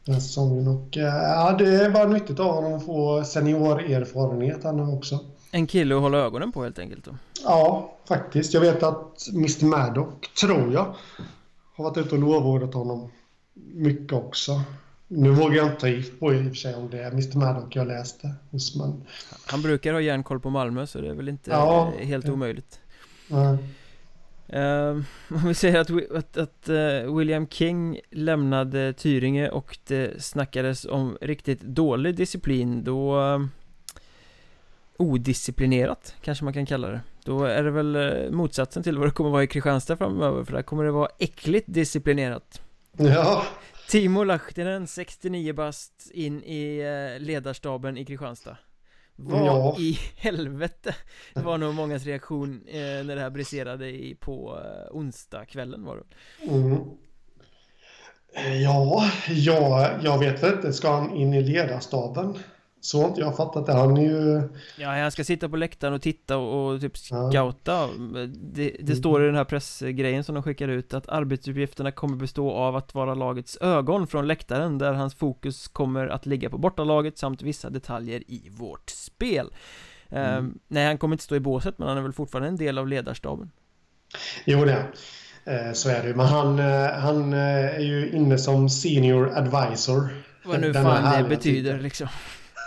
den här säsongen. Och, eh, ja, det var nyttigt av honom att få seniorerfarenhet han också. En kille att hålla ögonen på helt enkelt då? Ja, faktiskt. Jag vet att Mr Maddock, tror jag, har varit ute och lovordat honom mycket också. Nu vågar jag inte ta gift på i och för sig om det är Mr Maddock jag läste hos men... Han brukar ha järnkoll på Malmö så det är väl inte ja, helt ja. omöjligt ja. Uh, om vi säger att, att, att uh, William King lämnade Tyringe och det snackades om riktigt dålig disciplin då uh, Odisciplinerat kanske man kan kalla det. Då är det väl uh, motsatsen till vad det kommer vara i Kristianstad framöver för där kommer det vara äckligt disciplinerat. Ja. Timo Lahtinen, 69 bast, in i eh, ledarstaben i Kristianstad Vad ja. i helvete Det var nog mångas reaktion eh, när det här briserade i, på eh, onsdagskvällen var det mm. Ja, ja, jag vet inte, ska han in i ledarstaben? Så har inte jag fattat det. Han är ju... Ja, han ska sitta på läktaren och titta och, och typ scouta. Ja. Det, det mm. står i den här pressgrejen som de skickar ut att arbetsuppgifterna kommer bestå av att vara lagets ögon från läktaren där hans fokus kommer att ligga på bortalaget samt vissa detaljer i vårt spel. Mm. Um, nej, han kommer inte stå i båset men han är väl fortfarande en del av ledarstaben. Jo, det är eh, Så är det Men han, eh, han eh, är ju inne som senior advisor. Vad nu fan det betyder liksom.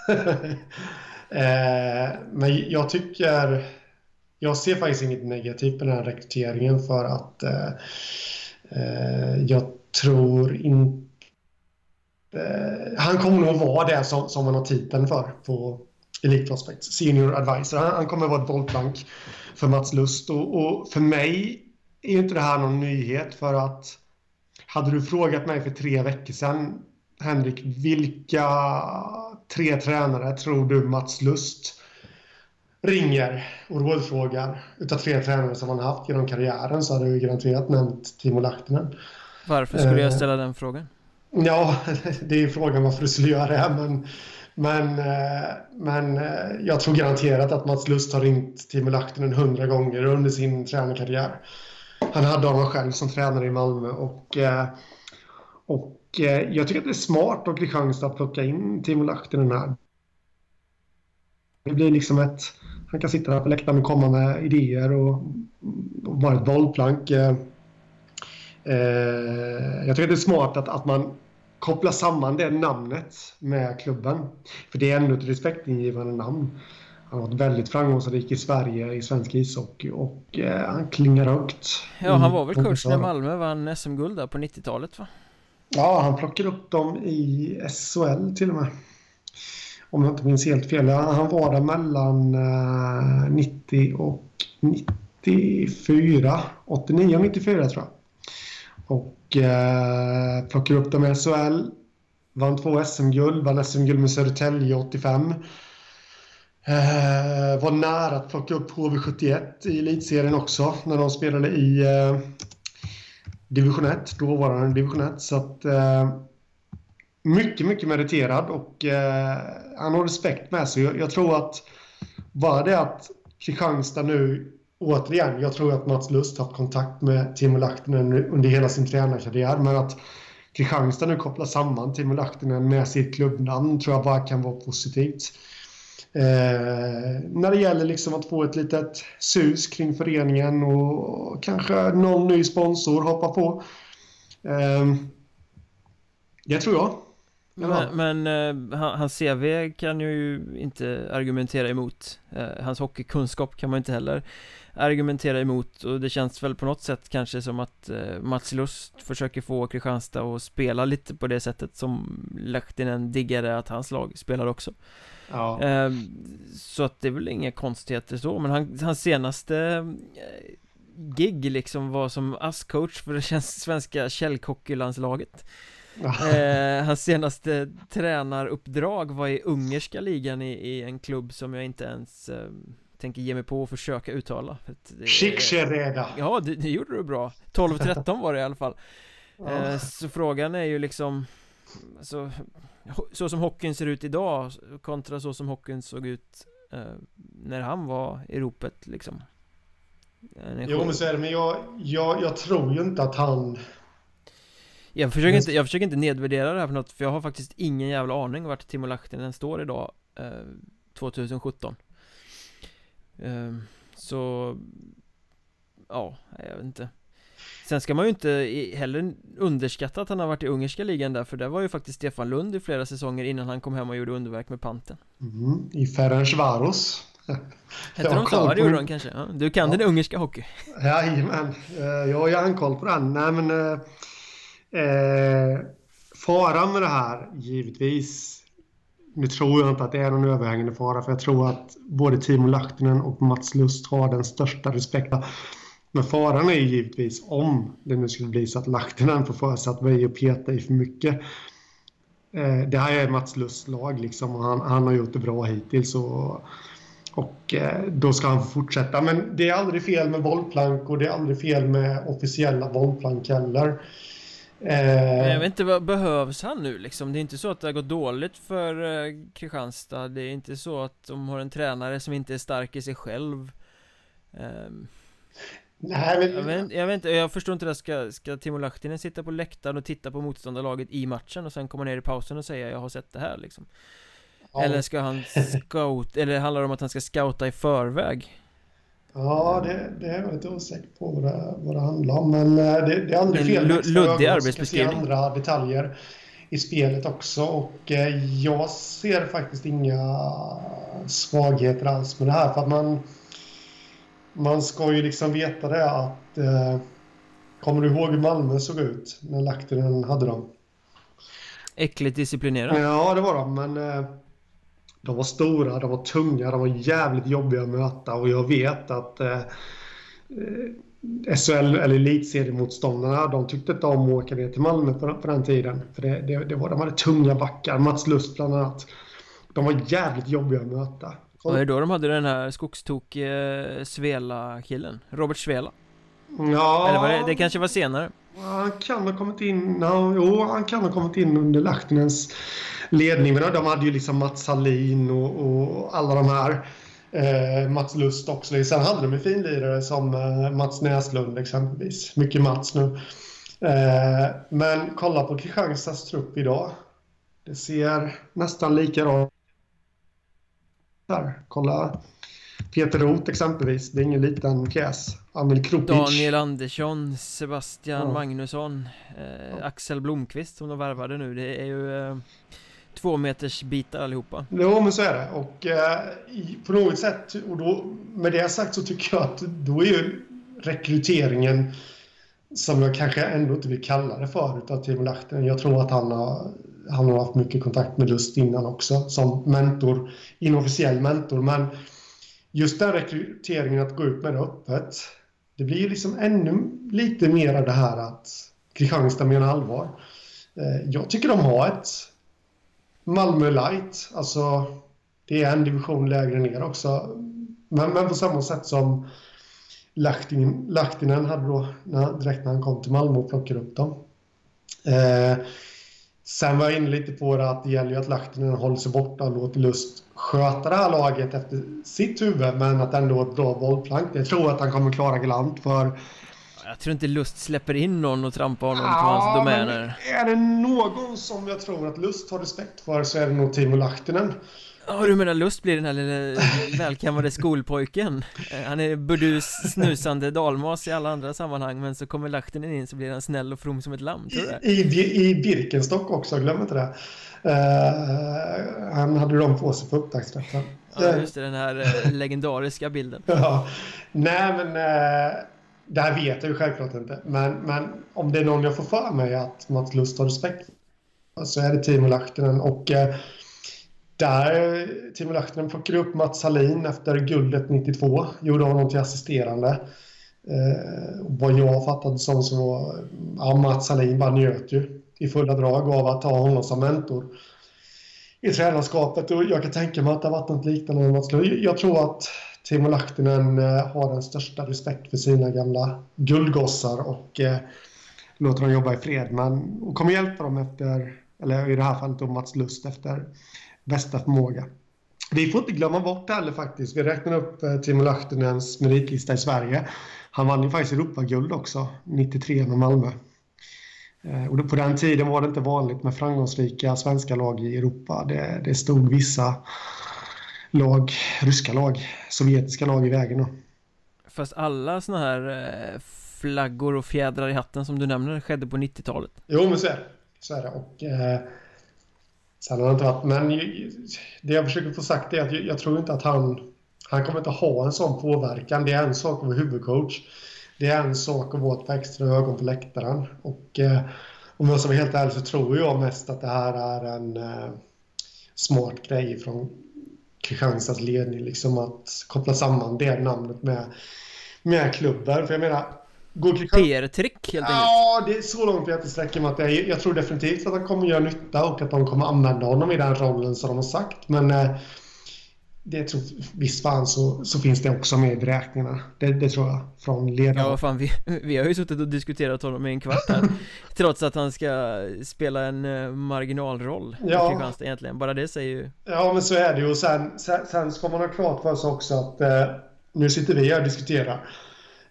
eh, men jag tycker... Jag ser faktiskt inget negativt på den här rekryteringen för att eh, eh jag tror inte... Eh, han kommer nog vara det som, som han har titeln för på Elite Prospects, Senior Advisor. Han, han kommer vara ett bollplank för Mats Lust och, och för mig är inte det här någon nyhet för att hade du frågat mig för tre veckor sedan Henrik, vilka tre tränare tror du Mats Lust ringer och rådfrågar utav tre tränare som han haft genom karriären så hade du garanterat nämnt Timo Lahtinen. Varför skulle jag ställa den frågan? Ja, det är frågan varför du skulle göra det men, men, eh, men eh, jag tror garanterat att Mats Lust har ringt Timo Lahtinen hundra gånger under sin tränarkarriär. Han hade honom själv som tränare i Malmö och, eh, och Eh, jag tycker att det är smart av Kristianstad att plocka in Timo Lahtinen här. Det blir liksom ett... Han kan sitta där på läktaren och komma med idéer och, och vara ett bollplank. Eh, eh, jag tycker att det är smart att, att man kopplar samman det namnet med klubben. För det är ändå ett respektingivande namn. Han har varit väldigt framgångsrik i Sverige i svensk ishockey och eh, han klingar högt. Ja, han var väl coach när Malmö vann SM-guld där på 90-talet va? Ja, han plockade upp dem i SHL till och med. Om jag inte minns helt fel. Han var där mellan eh, 90 och 94. 89 och 94 tror jag. Och eh, plockade upp dem i SHL. Vann två SM-guld. Vann SM-guld med Södertälje 85. Eh, var nära att plocka upp HV71 i elitserien också när de spelade i eh, division 1, dåvarande division 1. Så att, eh, mycket, mycket meriterad och eh, han har respekt med sig. Jag, jag, tror att bara det att Kristianstad nu, återigen, jag tror att Mats Lust haft kontakt med Timo Lahtinen under hela sin tränarkarriär, men att Kristianstad nu kopplar samman Timo Lahtinen med sitt klubbnamn tror jag bara kan vara positivt. Eh, när det gäller liksom att få ett litet sus kring föreningen och kanske någon ny sponsor hoppa på. Eh, det tror jag. Men, men uh, hans CV kan ju inte argumentera emot uh, Hans hockeykunskap kan man inte heller argumentera emot och det känns väl på något sätt kanske som att uh, Mats Lust försöker få Kristianstad att spela lite på det sättet som Lehtinen diggade att hans lag spelar också ja. uh, Så att det är väl inga konstigheter så men han, hans senaste gig liksom var som ASS-coach för det känns svenska källhockeylandslaget eh, hans senaste tränaruppdrag var i ungerska ligan i, i en klubb som jag inte ens eh, tänker ge mig på att försöka uttala Kiksereda Ja, det, det, gjorde du bra. 12-13 var det i alla fall. Eh, Så frågan är ju liksom alltså, Så som hockeyn ser ut idag kontra så som hockeyn såg ut eh, när han var i ropet liksom. Jo men så är det, men jag, jag, jag tror ju inte att han jag försöker, inte, jag försöker inte nedvärdera det här för något För jag har faktiskt ingen jävla aning vart Timo Lahtinen står idag eh, 2017 eh, Så Ja, jag vet inte Sen ska man ju inte heller underskatta att han har varit i ungerska ligan där För där var ju faktiskt Stefan Lund i flera säsonger innan han kom hem och gjorde underverk med panten mm, I Ferencvaros Hette de så? Det gjorde de kanske? Ja, du kan ja. den ungerska hockey? Jajamän, eh, jag har järnkoll på den Nej men eh, Eh, faran med det här, givetvis, nu tror jag inte att det är någon överhängande fara för jag tror att både Timo Lahtinen och Mats Lust har den största respekten. Men faran är ju givetvis om det nu skulle bli så att Lahtinen får för sig att vara och peta i för mycket. Eh, det här är Mats Lusts lag liksom och han, han har gjort det bra hittills. Och, och eh, då ska han fortsätta. Men det är aldrig fel med bollplank och det är aldrig fel med officiella bollplank heller. Eh, jag vet inte, vad behövs han nu liksom? Det är inte så att det har gått dåligt för eh, Kristianstad Det är inte så att de har en tränare som inte är stark i sig själv eh, Nej, men... jag, vet, jag vet inte, jag förstår inte det Ska, ska Timo Lahtinen sitta på läktaren och titta på motståndarlaget i matchen och sen komma ner i pausen och säga jag har sett det här liksom? Ja. Eller ska han scout, eller handlar det om att han ska scouta i förväg? Ja, det, det är jag lite osäker på vad det, vad det handlar om. Men eh, det, det är aldrig fel luddig arbetsbeskrivning. se andra detaljer i spelet också. Och eh, jag ser faktiskt inga svagheter alls med det här. För att man, man ska ju liksom veta det att... Eh, kommer du ihåg hur Malmö såg ut när Laktinen hade dem? Äckligt disciplinerat. Ja, det var de. Men eh, de var stora, de var tunga, de var jävligt jobbiga att möta och jag vet att eh, eh SHL eller elitseriemotståndarna, de tyckte inte om att åka ner till Malmö på, på den tiden. För det, det, det, var, de hade tunga backar, Mats Lust bland annat. De var jävligt jobbiga att möta. Var det då de hade den här skogstokig Svela-killen? Robert Svela? Ja... Eller var det, det kanske var senare? Han kan ha kommit in, no, jo, han kan ha kommit in under Lahtinens ledning. Men de hade ju liksom Mats Hallin och, och alla de här. Eh, Mats Lust också. Sen hade de ju finlirare som eh, Mats Näslund exempelvis. Mycket Mats nu. Eh, men kolla på Kristianstads trupp idag. Det ser nästan likadant där. Kolla Peter Roth exempelvis. Det är ingen liten pjäs. Amil Kropic. Daniel Andersson, Sebastian ja. Magnusson, eh, ja. Axel Blomqvist som de värvade nu. Det är ju eh, två meters bitar allihopa. Jo, men så är det. Och eh, på något sätt, och då, med det sagt så tycker jag att då är ju rekryteringen som jag kanske ändå inte vill kalla det för utav Timo Lahtinen. Jag tror att han har, han har haft mycket kontakt med Lust innan också som mentor, inofficiell mentor. Men just den rekryteringen att gå ut med det öppet, det blir ju liksom ännu lite mer det här att Kristianstad menar allvar. Eh, jag tycker de har ett Malmö light. Alltså, det är en division lägre ner också. Men, men på samma sätt som Lahtinen, Lahtinen hade då när, direkt när han kom till Malmö och plockade upp dem. Eh, sen var jag inne lite på det att det gäller ju att Lahtinen håller sig borta och låter Lust sköta det här laget efter sitt huvud men att ändå ett bra bollplank. Jag tror att han kommer klara galant för jag tror inte Lust släpper in någon och trampar honom ja, på hans domäner. Är det någon som jag tror att Lust har respekt för så är det nog Timo Lahtinen. Ja, du menar Lust blir den här lilla välkammade skolpojken. Eh, Han är burdus, snusande dalmas i alla andra sammanhang Men så kommer Lahtinen in så blir han snäll och from som ett lamm, tror det? I, i, i Birkenstock också, glöm inte det. Uh, Han hade dem på sig på upptaktsträffen. Ja, just det, den här uh, legendariska bilden. Ja, nej men uh, Det här vet jag ju självklart inte. Men, men om det är någon jag får för mig att Mats Lust har respekt så är det Timo Lahtinen. Och uh, där Timo Lahtinen plockade upp Mats Hallin efter guldet 92, gjorde honom till assisterande. Eh, vad jag fattade som så var ja, Mats Hallin bara njöt ju i fulla drag av att ha honom som mentor i tränarskapet. Och jag kan tänka mig att det har varit något liknande med Mats Jag tror att Timo Lahtinen eh, har den största respekt för sina gamla guldgossar och eh, låter dem jobba i fred. Men kommer hjälpa dem efter, eller i det här fallet då Mats Lust efter bästa förmåga. Vi får inte glömma bort heller faktiskt. Vi räknar upp eh, Timo Lahtinens meritlista i Sverige. Han vann ju faktiskt Europaguld också, 93 med Malmö. Eh, och på den tiden var det inte vanligt med framgångsrika svenska lag i Europa. Det, det stod vissa lag, ryska lag, sovjetiska lag i vägen. Då. Fast alla såna här eh, flaggor och fjädrar i hatten som du nämner skedde på 90-talet. Jo, men så är det. Så är det. Och, eh, Sen har det inte varit, men det jag försöker få sagt är att jag, jag tror inte att han, han kommer inte ha en sån påverkan. Det är en sak att vara huvudcoach. Det är en sak att vara ett par extra ögon på läktaren. Och eh, om jag ska vara helt ärlig så tror jag mest att det här är en eh, smart grej från Kristianstads ledning. Liksom att koppla samman det namnet med, med klubben. För jag menar, PR-trick helt enkelt? Ja, det är så långt jag inte sträcker mig att det Jag tror definitivt att han kommer göra nytta och att de kommer använda honom i den rollen som de har sagt. Men eh, det tror, visst fan så, så finns det också med i beräkningarna. Det, det tror jag, från ledarna. Ja, fan, vi, vi har ju suttit och diskuterat honom i en kvart här. trots att han ska spela en uh, marginalroll ja. i Kristianstad egentligen. Bara det säger ju... Ja, men så är det ju. Och sen, sen, sen ska man ha klart för sig också att uh, nu sitter vi här och diskuterar.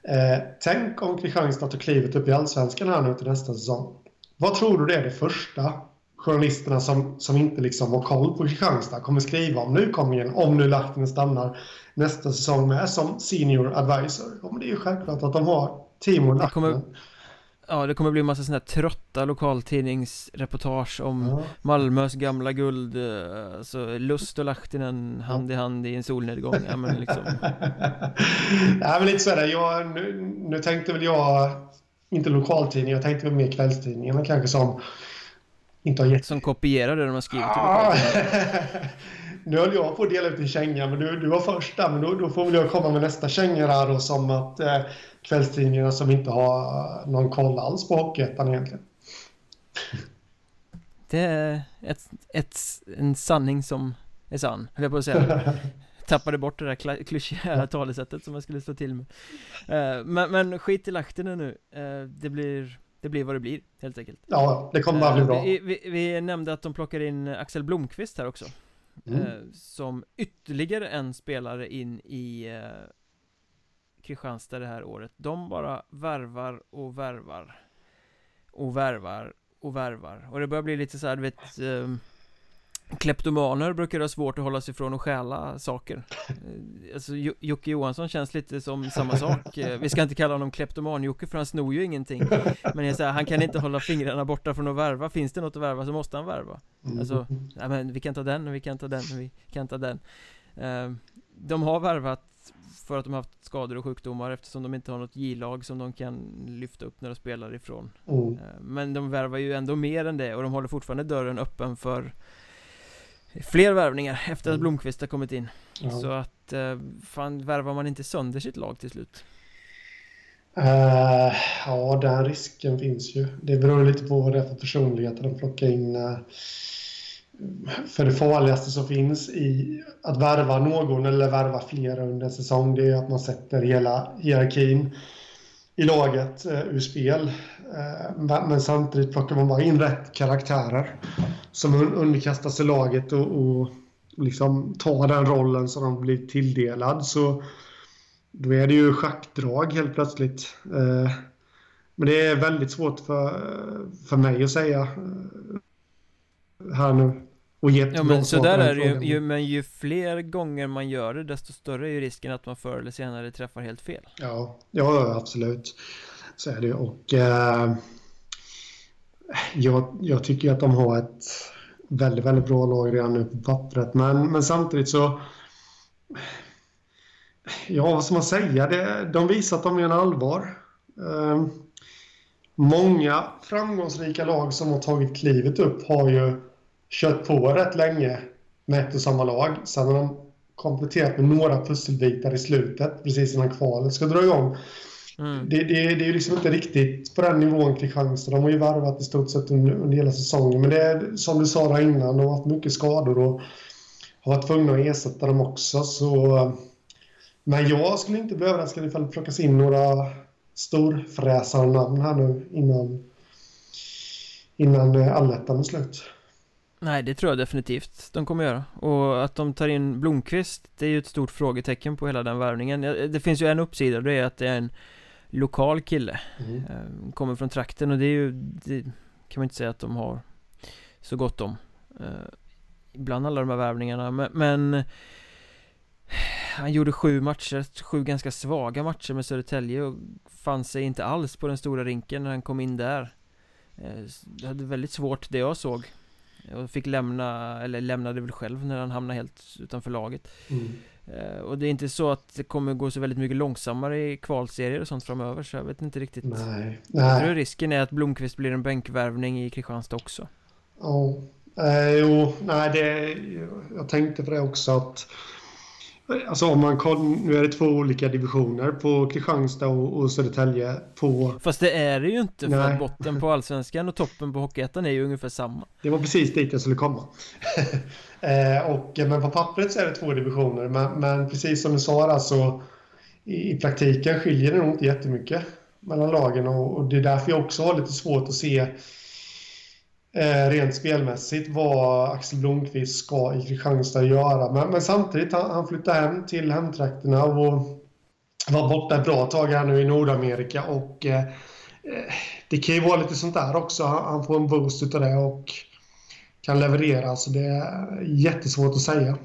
Eh, tänk om Kristianstad tar klivet upp i Allsvenskan här nu till nästa säsong. Vad tror du det är det första journalisterna som, som inte liksom har koll på Kristianstad kommer skriva om nykomlingen, om nu Lahtinen stannar nästa säsong med som senior advisor? Ja, det är ju självklart att de har Timo Lahtinen. Ja, det kommer bli massa sådana här trötta lokaltidningsreportage om ja. Malmös gamla guld Alltså Lust och Lahtinen hand i hand i en solnedgång Ja men liksom Ja men lite sådär, jag, nu, nu tänkte väl jag Inte lokaltidning, jag tänkte väl mer kvällstidningarna kanske som Inte har gett Som kopierar det de har skrivit ja. Nu höll jag på att dela ut en känga men du, du var först där men då, då får väl jag komma med nästa känga där då som att eh, kvällstidningarna som inte har någon koll alls på Hockeyettan egentligen. Det är ett, ett, en sanning som är sann, höll jag på att säga. Tappade bort det där klyschiga talesättet som jag skulle stå till med. Uh, men, men skit i Lahtinen nu. Uh, Det blir det blir vad det blir, helt enkelt. Ja, det kommer bara bli bra. vi, vi, vi, nämnde att de plockar in Axel Blomqvist här också. Mm. Som ytterligare en spelare in i Kristianstad det här året. De bara värvar och värvar Och värvar och värvar. Och det börjar bli lite så här, du vet eh, Kleptomaner brukar ha svårt att hålla sig från att stjäla saker. Eh, Alltså Jocke Johansson känns lite som samma sak. Eh, Vi ska inte kalla honom kleptoman-Jocke för han snor ju ingenting. Men jag säger, han kan inte hålla fingrarna borta från att värva. Finns det något att värva så måste han värva. Alltså, nej men vi kan ta den och vi kan ta den och vi kan ta den De har värvat för att de har haft skador och sjukdomar eftersom de inte har något J-lag som de kan lyfta upp när de spelar ifrån mm. Men de värvar ju ändå mer än det och de håller fortfarande dörren öppen för Fler värvningar efter att mm. Blomqvist har kommit in ja. Så att, eh, fan värvar man inte sönder sitt lag till slut? Uh, ja, den risken finns ju Det beror lite på vad det är för personligheter de plockar in uh, för det farligaste som finns i att värva någon eller värva flera under en säsong, det är att man sätter hela hierarkin i laget eh, ur spel. Eh, men samtidigt plockar man bara in rätt karaktärer som underkastar sig laget och, och liksom tar den rollen som de blir tilldelad. Så då är det ju schackdrag helt plötsligt. Eh, men det är väldigt svårt för, för mig att säga eh, här nu. Och ja men så där är det ju, ju, men ju fler gånger man gör det desto större är ju risken att man förr eller senare träffar helt fel. Ja, ja absolut. Så är det och eh, jag, jag tycker att de har ett väldigt, väldigt bra lag redan nu på pappret. Men, men samtidigt så... Ja, vad ska man säga? Det, de visar att de menar allvar. Eh, många framgångsrika lag som har tagit klivet upp har ju kört på rätt länge med ett och samma lag. Sen har de kompletterat med några pusselbitar i slutet precis innan kvalet ska dra igång. Mm. Det, det, det, är ju liksom inte riktigt på den nivån Kristianstad. De har ju värvat i stort sett under, under hela säsongen. Men det är som du sa där innan, de har haft mycket skador och har varit tvungna att ersätta dem också. Så, men jag skulle inte bli överraskad ifall det plockas in några storfräsarnamn här nu innan, innan allettan är slut. Nej, det tror jag definitivt de kommer göra. Och att de tar in Blomqvist Det är ju ett stort frågetecken på hela den värvningen. Det finns ju en uppsida, det är att det är en lokal kille mm. Eh, kommer från trakten och det är ju Det kan man inte säga att de har Så gott om eh, Bland alla de här värvningarna. Men, men Han gjorde sju matcher, sju ganska svaga matcher med Södertälje och fann sig inte alls på den stora rinken när han kom in där. Eh, Det hade väldigt svårt det jag såg och fick lämna, eller lämnade väl själv när han hamnade helt utanför laget mm. uh, Och det är inte så att det kommer gå så väldigt mycket långsammare i kvalserier och sånt framöver Så jag vet inte riktigt Nej, nej. Jag tror risken är att Blomqvist blir en bänkvärvning i Kristianstad också Ja, oh. eh, jo, nej det Jag tänkte på det också att Alltså om man kollar, nu är det två olika divisioner på Kristianstad och, och Södertälje på... Fast det är det ju inte för Nej. att botten på Allsvenskan och toppen på Hockeyettan är ju ungefär samma. Det var precis dit jag skulle komma. eh, och, men på pappret så är det två divisioner, men, men precis som du sa där så i, i praktiken skiljer det nog inte jättemycket mellan lagen och, och det är därför jag också har lite svårt att se eh, rent spelmässigt vad Axel Blomqvist ska i Kristianstad göra. Men, men samtidigt, han, han flyttade hem till hemtrakterna och var borta ett bra tag här nu i Nordamerika och eh, det kan ju vara lite sånt där också. Han, han får en boost utav det och kan leverera, så det är jättesvårt att säga.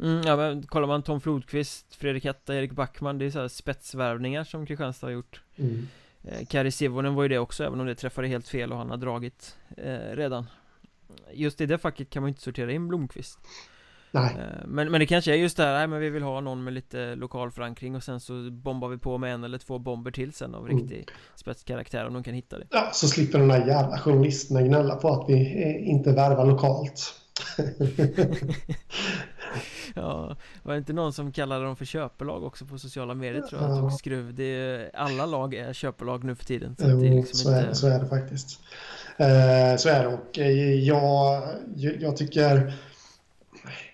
Mm, ja, men kollar man Tom Flodqvist, Fredrik Hatta, Erik Backman Det är så här spetsvärvningar som Kristianstad har gjort mm. Eh, Kari Sivonen var ju det också, även om det träffade helt fel och han har dragit eh, redan Just i det facket kan man ju inte sortera in Blomqvist Nej. Eh, men, men det kanske är just det här, nej men vi vill ha någon med lite lokal förankring och sen så bombar vi på med en eller två bomber till sen av mm. riktig spetskaraktär om de kan hitta det Ja, så slipper de där jävla journalisterna gnälla på att vi inte värvar lokalt Ja, var det inte någon som kallade dem för köpelag också på sociala medier tror jag? Ja. Tog skruv. Det är, alla lag är köpelag nu för tiden. Så, jo, det är liksom så, inte... är, så är det faktiskt. Eh, så är det och eh, jag, jag tycker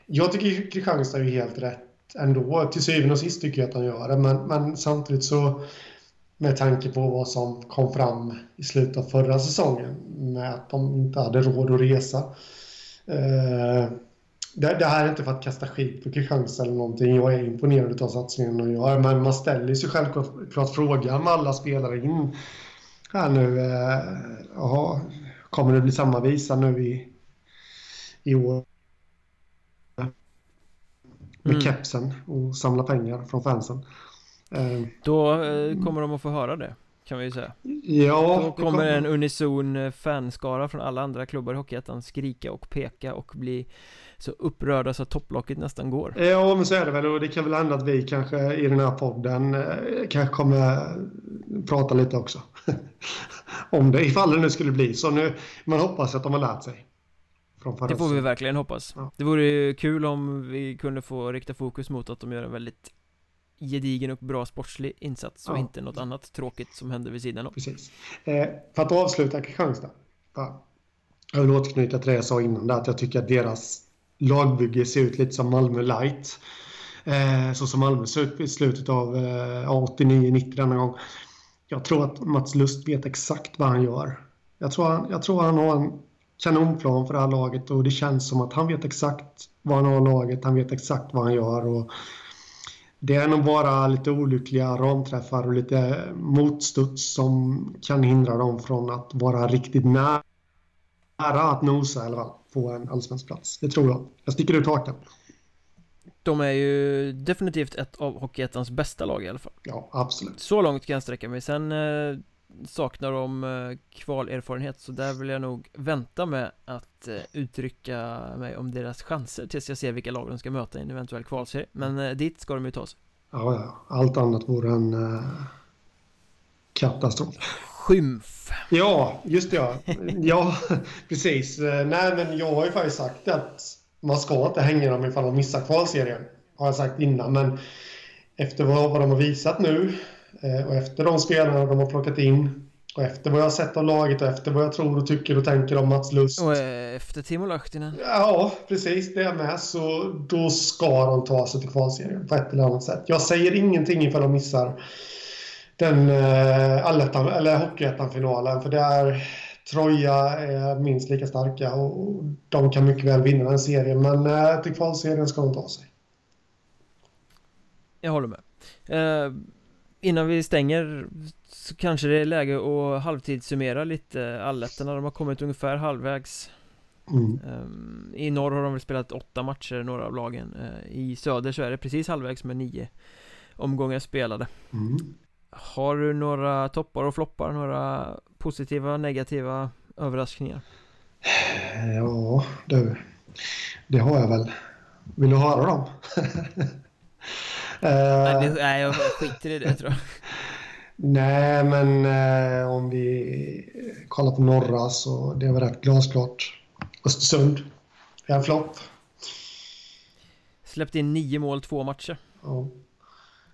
jag tycker Kristianstad är helt rätt ändå. Till syvende och sist tycker jag att de gör det. Men, men samtidigt så med tanke på vad som kom fram i slutet av förra säsongen med att de inte hade råd att resa. Eh, det, det, här är inte för att kasta skit på Kristianstad eller någonting. Jag är imponerad av satsningen och jag, men man ställer sig självklart frågan med alla spelare in här nu. Eh, jaha, kommer det bli samma visa nu i, i år? Med mm. kepsen och samla pengar från fansen. Eh, Då eh, kommer de att få höra det kan vi ju säga. Ja Då kommer, kommer. en unison eh, fanskara från alla andra klubbar i Hockeyettan skrika och peka och bli så upprörda så att topplocket nästan går. Ja men så är det väl. Och det kan väl hända att vi kanske i den här podden eh, kanske kommer prata lite också. Om det ifall det nu skulle bli. Så nu man hoppas att de har lärt sig det får vi verkligen hoppas. Ja. Det vore ju kul om vi kunde få rikta fokus mot att de gör en väldigt gedigen och bra sportslig insats och inte något annat tråkigt som händer vid sidan om. Precis. Eh, för att avsluta Kristianstad. Jag vill återknyta till det jag sa innan, där, att jag tycker att deras lagbygge ser ut lite som Malmö light. Eh, så som Malmö ser ut i slutet av eh, 89-90 denna gång. Jag tror att Mats Lust vet exakt vad han gör. Jag tror han, jag tror han har en kanonplan för det här laget och det känns som att han vet exakt vad han har laget, han vet exakt vad han gör. Och det är nog bara lite olyckliga ramträffar och lite motstuds som kan hindra dem från att vara riktigt nära att nosa eller få en allsvensk plats. Det tror jag. Jag sticker ut hakan. De är ju definitivt ett av Hockeyettans bästa lag i alla fall Ja, absolut Så långt kan jag sträcka mig, sen eh, saknar de eh, kvalerfarenhet så där vill jag nog vänta med att eh, uttrycka mig om deras chanser tills jag ser vilka lag de ska möta i en eventuell kvalserie Men eh, dit ska de ju ta sig Ja, ja, allt annat vore en eh, katastrof Skymf Ja, just det ja. Ja, precis. Nej, men jag har ju faktiskt sagt att man ska inte hänga dem ifall de missar kvalserien. Har jag sagt innan, men efter vad, de har visat nu och efter de spelarna de har plockat in och efter vad jag har sett av laget och efter vad jag tror och tycker och tänker om Mats Lust. Och eh, efter Timo Lahtinen. Ja, precis. Det med. Så då ska de ta sig till kvalserien på ett eller annat sätt. Jag säger ingenting ifall de missar den eh, allettan, eller hockeyettan-finalen. För det är Troja är minst lika starka och de kan mycket väl vinna den serien. Men eh, till kvalserien ska de ta sig. Jag håller med. Eh, innan vi stänger så kanske det är läge att halvtidssummera lite allettorna. De har kommit ungefär halvvägs. Mm. Um, I norr har de väl spelat åtta matcher, några av lagen. Uh, I söder så är det precis halvvägs med nio omgångar spelade. Mm. Har du några toppar och floppar? Några positiva, negativa överraskningar? Ja, du. Det har jag väl. Vill du höra dem? nej, det, nej, jag skiter i det tror jag. Nej, men eh, om vi kollar på norra så det väl rätt glasklart. Östersund är en flopp. Släppte in nio mål, två matcher. Ja.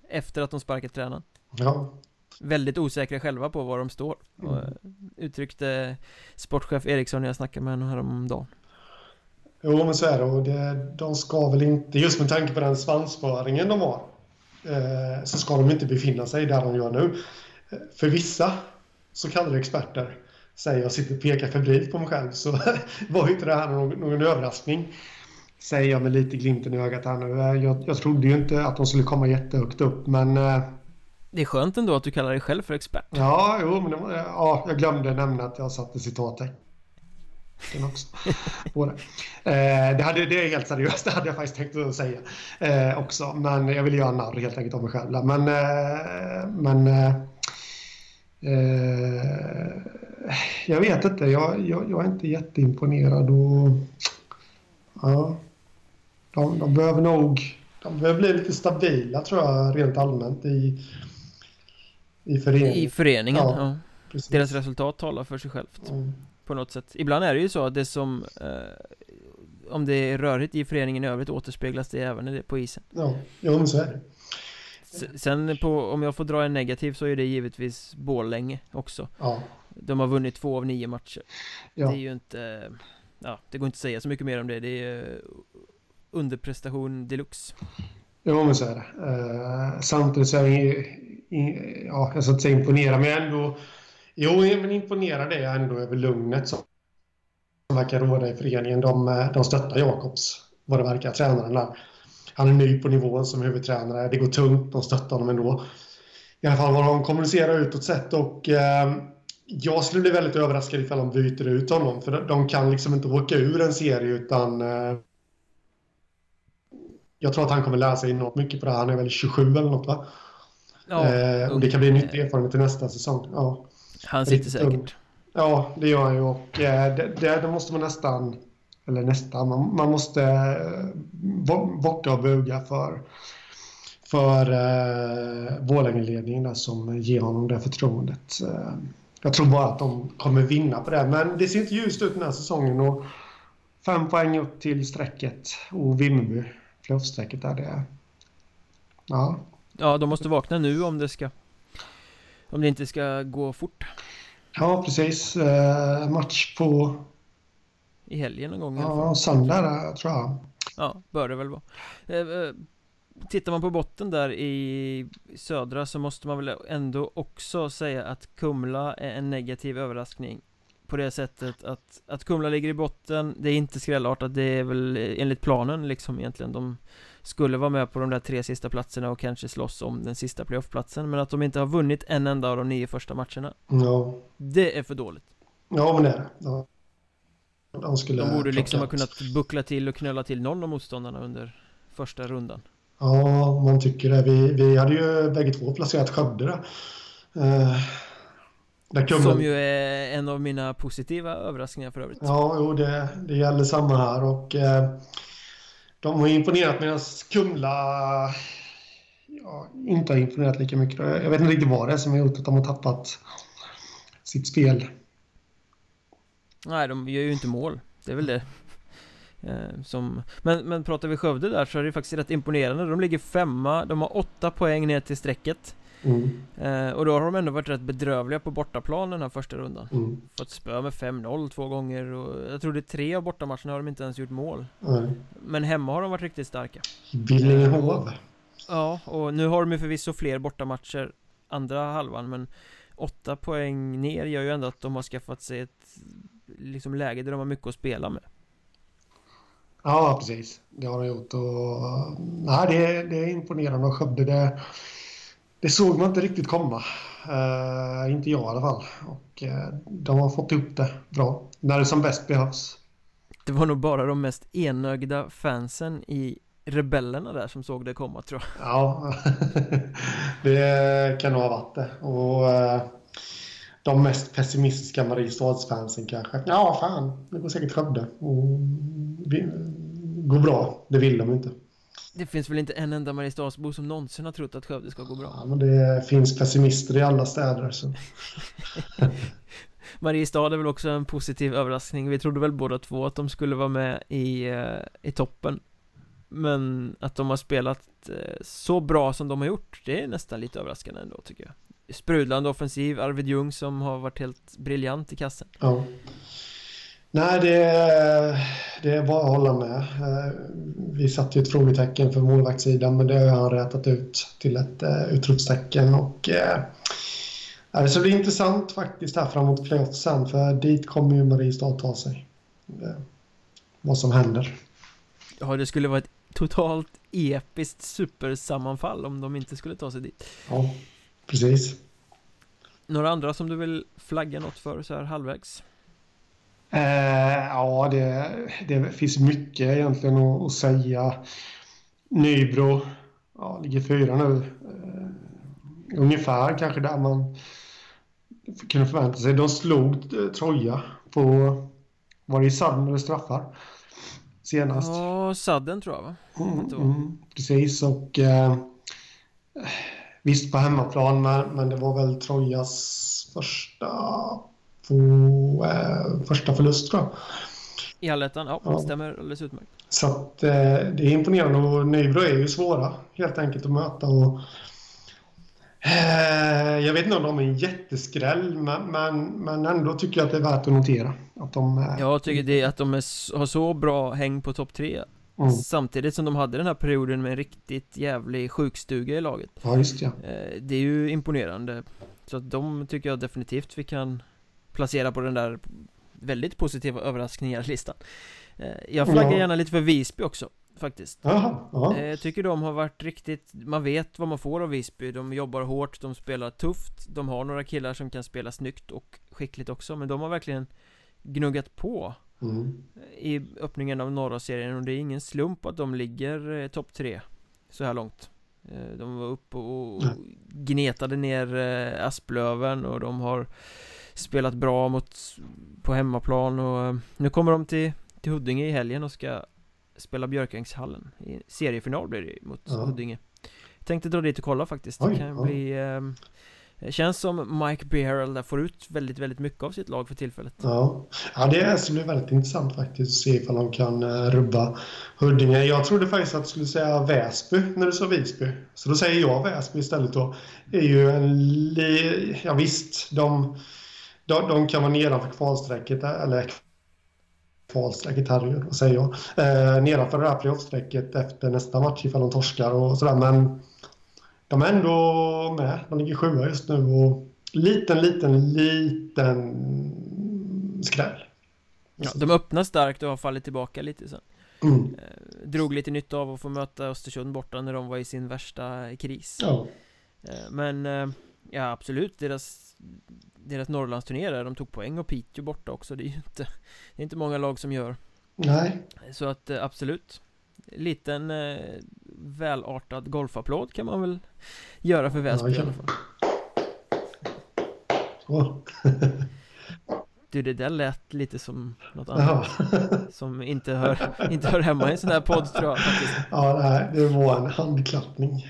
Efter att de sparkat tränaren. Ja. Väldigt osäkra själva på var de står. Mm. Och uttryckte sportchef Eriksson när jag snackade med honom häromdagen. Jo, men så är det. Och det, de ska väl inte, just med tanke på den svansföringen de har, eh, så ska de inte befinna sig där de gör nu. För vissa så kallade experter säger jag sitter och pekar febrilt på mig själv så var ju inte det här någon, någon överraskning. Säger jag med lite glimten i ögat här nu. Jag, jag trodde ju inte att de skulle komma jättehögt upp men eh, det är skönt ändå att du kallar dig själv för expert. Ja, jo, men det, ja, jag glömde nämna att jag satte citattecken också. På det. Eh, det, hade, det är helt seriöst, det hade jag faktiskt tänkt att säga eh, också. Men jag vill göra narr helt enkelt av mig själv. Men, eh, men eh, eh, jag vet inte, jag, jag, jag, är inte jätteimponerad. Och, ja, de, de behöver nog de behöver bli lite stabila tror jag rent allmänt i i föreningen. I föreningen, ja. ja. Deras resultat talar för sig självt. Mm. På något sätt. Ibland är det ju så att det som eh, Om det är rörigt i föreningen i övrigt återspeglas det även på isen. Ja, jo men så är det. Sen på, om jag får dra en negativ så är det givetvis Borlänge också. Ja. De har vunnit två av nio matcher. Ja. Det är ju inte Ja, det går inte att säga så mycket mer om det. Det är underprestation deluxe. Jo, men så är det. Uh, samtidigt så är det ja, jag ska inte säga imponera, men ändå... Jo, men imponerad är jag ändå över lugnet som verkar råda i föreningen. De, de stöttar Jakobs, vad det verkar, tränaren där. Han är ny på nivån som huvudtränare. Det går tungt, de stöttar honom ändå. I alla fall vad de kommunicerar utåt sett och eh, jag skulle bli väldigt överraskad ifall de byter ut honom för de kan liksom inte åka ur en serie utan eh, jag tror att han kommer lära sig något mycket på det här. Han är väl 27 eller något va? Ja, eh, och det kan bli en nyttig erfarenhet till nästa säsong. Ja. Han sitter säkert. Ung. Ja, det gör han ju och eh, det, det, måste man nästan, eller nästan, man, man måste eh, bocka och buga för, för eh, Borlängeledningen som ger honom det förtroendet. Eh, jag tror bara att de kommer vinna på det, men det ser inte ljust ut den här säsongen och fem poäng upp till strecket och Vimmerby, playoffstrecket där det Ja, Ja, de måste vakna nu om det ska Om det inte ska gå fort Ja, precis. Eh, match på i helgen någon gång. Ja, söndag tror jag. Ja, bör det väl vara. Eh, eh, tittar man på botten där i södra så måste man väl ändå också säga att Kumla är en negativ överraskning på det sättet att, att Kumla ligger i botten Det är inte skrällartat, det är väl enligt planen liksom egentligen De skulle vara med på de där tre sista platserna och kanske slåss om den sista playoffplatsen Men att de inte har vunnit en enda av de nio första matcherna Ja Det är för dåligt Ja men det är det ja. De, skulle de borde liksom ha kunnat buckla till och knöla till någon av motståndarna under första rundan Ja, man tycker det. Vi, vi hade ju bägge två placerat Skövde där. Uh, där Som ju är en av mina positiva överraskningar för övrigt. Ja, jo, det, det gäller samma här och uh, de har imponerat medan Kumla ja, inte har imponerat lika mycket. Jag vet inte riktigt vad det är som har gjort att de har tappat sitt spel. Nej, de gör ju inte mål. Det är väl det. Eh, som, men, men pratar vi Skövde där så är det faktiskt rätt imponerande De ligger femma, de har åtta poäng ner till strecket mm. eh, Och då har de ändå varit rätt bedrövliga på bortaplan den här första rundan mm. Fått spö med 5-0 två gånger och jag tror det är tre av bortamatcherna har de inte ens gjort mål mm. Men hemma har de varit riktigt starka Billingehov Ja, och nu har de ju förvisso fler bortamatcher andra halvan men åtta poäng ner gör ju ändå att de har skaffat sig ett liksom läge där de har mycket att spela med Ja, precis. Det har de gjort. Och, nej, det, det är imponerande och Skövde, det, det såg man inte riktigt komma. Uh, inte jag i alla fall. Och uh, de har fått upp det bra. När det som bäst behövs. Det var nog bara de mest enögda fansen i rebellerna där som såg det komma tror jag. Ja, det kan nog ha varit det. Och uh, de mest pessimistiska Mariestadsfansen kanske. Ja, fan, det går säkert Skövde. Och gå bra. Det vill de inte. Det finns väl inte en enda Mariestadsbo som någonsin har trott att Skövde ska gå bra? Ja, men det finns pessimister i alla städer. Så. Mariestad är väl också en positiv överraskning. Vi trodde väl båda två att de skulle vara med i, eh, i toppen. Men att de har spelat eh, så bra som de har gjort, det är nästan lite överraskande ändå tycker jag sprudlande offensiv, Arvid Ljung som har varit helt briljant i kassen. Ja. Nej, det, det är bara att hålla med. Eh, vi satte ju ett frågetecken för målvaktssidan men det har han rätat ut till ett uh, utropstecken. Och, uh, så det blir intressant faktiskt här framåt playoff sen för dit kommer ju Mariestad ta sig. Vad som händer. Ja, det skulle vara ett totalt episkt supersammanfall om de inte skulle ta sig dit. Ja. Precis. Några andra som du vill flagga något för så här halvvägs? Eh, ja, det, det, finns mycket egentligen att, att säga. Nybro ja, ligger fyra nu. Eh, ungefär kanske där man kunde förvänta sig. De slog eh, Troja på, var det i sadden eller straffar? Senast. Ja, sadden tror jag va? Mm, mm, precis och eh, Visst på hemmaplan, men, men det var väl Trojas första, på, eh, första förlust tror jag. I allettan, ja, ja. stämmer alldeles utmärkt. Så att, eh, det är imponerande och Nybro är ju svåra helt enkelt att möta. Och, eh, jag vet inte om de är en jätteskräll, men, men, men ändå tycker jag att det är värt att notera. Att de, eh, jag tycker det att de är, har så bra häng på topp tre Mm. Samtidigt som de hade den här perioden med en riktigt jävlig sjukstuga i laget Ja just ja eh, Det är ju imponerande Så att de tycker jag definitivt vi kan placera på den där väldigt positiva överraskningar-listan eh, Jag flaggar ja. gärna lite för Visby också Faktiskt aha, aha. Eh, jag tycker de har varit riktigt Man vet vad man får av Visby De jobbar hårt, de spelar tufft De har några killar som kan spela snyggt och skickligt också Men de har verkligen gnuggat på Mm. I öppningen av norra serien och det är ingen slump att de ligger eh, topp tre Så här långt eh, De var uppe och mm. gnetade ner eh, Asplöven och de har Spelat bra mot På hemmaplan och eh, nu kommer de till, till Huddinge i helgen och ska Spela Björkängshallen I seriefinal blir det mot ja. Huddinge Tänkte dra dit och kolla faktiskt Oj, Det kan ja. bli eh, känns som Mike Beharrell där får ut väldigt, väldigt mycket av sitt lag för tillfället. Ja, ja det ska bli väldigt intressant faktiskt att se ifall de kan uh, rubba Huddinge. Jag trodde faktiskt att du skulle säga Väsby när du sa Visby. Så då säger jag Väsby istället då. Det är ju en... Li... Ja visst, de, de, de kan vara nedanför kvalstrecket eller kvalstrecket, herregud, vad säger jag? Eh, nedanför det här playoff-strecket efter nästa match ifall de torskar och sådär. Men de är ändå med. De ligger sjua just nu och liten, liten, liten skräll. Ja, de öppnar starkt och har fallit tillbaka lite sen. Mm. Eh, drog lite nytta av att få möta Östersund borta när de var i sin värsta kris. Ja. Eh, men eh, ja, absolut, deras, deras Norrlandsturné där, de tog poäng och Piteå borta också. Det är ju inte, det är inte många lag som gör. Nej. Så att absolut. Liten välartad golfapplåd kan man väl göra för Väsby ja, i alla fall. Du, det där lät lite som något annat Som inte hör, inte hör hemma i en sån här podd tror jag faktiskt Ja, nej, det var en handklappning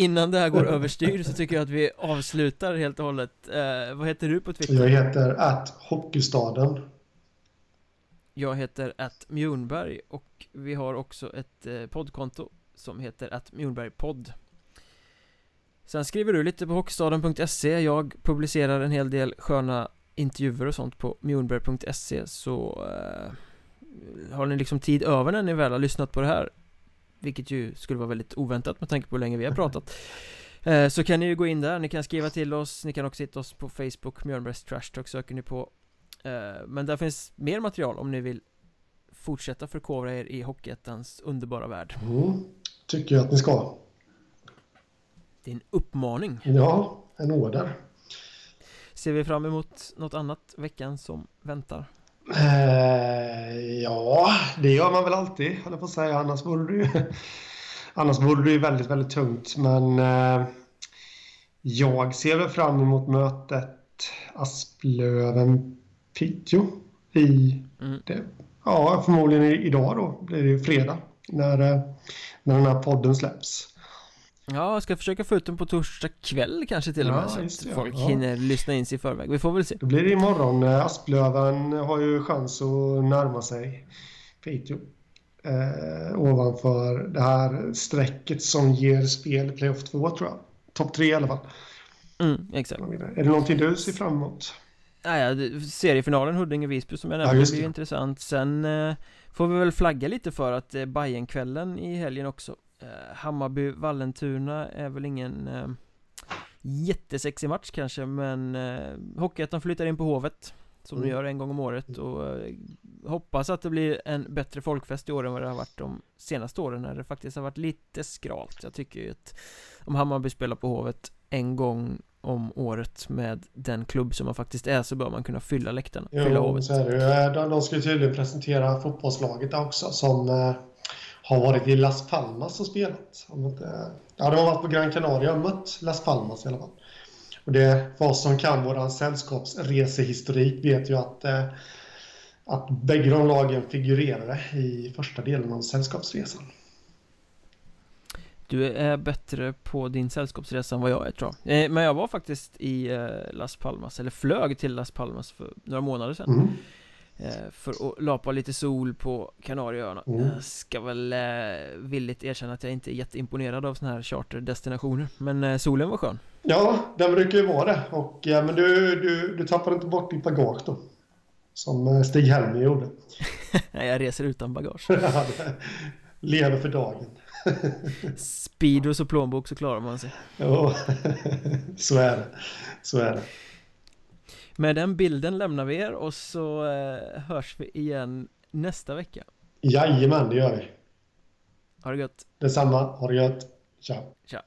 Innan det här går överstyr så tycker jag att vi avslutar helt och hållet. Eh, Vad heter du på Twitter? Jag heter att Hockeystaden. Jag heter att Mjornberg och vi har också ett eh, poddkonto som heter att Mjornbergpodd. Sen skriver du lite på hockeystaden.se Jag publicerar en hel del sköna intervjuer och sånt på mjornberg.se så eh, har ni liksom tid över när ni väl har lyssnat på det här vilket ju skulle vara väldigt oväntat med tanke på hur länge vi har pratat. Eh, Så kan ni ju gå in där, ni kan skriva till oss, ni kan också hitta oss på Facebook, Mjörnbergs Trash Talk söker ni på eh, Men där finns mer material om ni vill fortsätta förkovra er i Hockeyettans underbara värld. Mm, Tycker jag att ni ska. Det är en uppmaning. Ja, en order. Ser vi fram emot något annat veckan som väntar? Eh, ja, det gör man väl alltid, höll jag på att säga. Annars vore det ju, annars vore det ju väldigt, väldigt tungt. Men eh, jag ser väl fram emot mötet Asplöven-Piteå i mm. det, ja, förmodligen idag då, blir det ju fredag när, eh, när den här podden släpps. Ja, jag ska försöka få ut den på torsdag kväll kanske till och med ja, så att folk ja. hinner lyssna in sig i förväg. Vi får väl se. Då blir det imorgon. Asplöven har ju chans att närma sig Piteå. Eh, ovanför det här strecket som ger spel i playoff 2 tror jag. Topp 3 i alla fall. Mm, exakt. Är det någonting du ser fram emot? Nej, seriefinalen Huddinge-Visby som jag nämnde ja, blir intressant. Sen eh, får vi väl flagga lite för att eh, Bajenkvällen i helgen också eh, Hammarby-Vallentuna är väl ingen eh, jättesexig match kanske men eh, Hockeyettan flyttar in på Hovet Som mm. de gör en gång om året och eh, hoppas att det blir en bättre folkfest i år än vad det har varit de senaste åren när det faktiskt har varit lite skralt Jag tycker ju att om Hammarby spelar på Hovet en gång om året med den klubb som man faktiskt är så bör man kunna fylla läktarna, jo, fylla Hovet. Så är det. De, de ska ju tydligen presentera fotbollslaget också som eh, har varit i Las Palmas och spelat. Ja, de har varit på Gran Canaria och mött Las Palmas i alla fall. Och det, oss som kan vår sällskapsresehistorik vet ju att, eh, att bägge de lagen figurerade i första delen av sällskapsresan. Du är bättre på din sällskapsresa än vad jag är tror jag. Eh, men jag var faktiskt i eh, Las Palmas, eller flög till Las Palmas för några månader sedan. Mm. Eh, för att lapa lite sol på Kanarieöarna. Mm. Jag ska väl eh, villigt erkänna att jag inte är jätteimponerad av sådana här charterdestinationer Men eh, solen var skön. Ja, den brukar ju vara det. Och ja, men du, du, du tappar inte bort ditt bagage då Som Stig-Helmer gjorde. Nej, jag reser utan bagage. Lever för dagen. Speedos och plånbok så klarar man sig. Ja, så är det. Så är det med den bilden lämnar vi er och så eh, hörs vi igen nästa vecka. Jajamän, det gör vi. Ha det gött. Detsamma, ha det gött. Tja. Tja.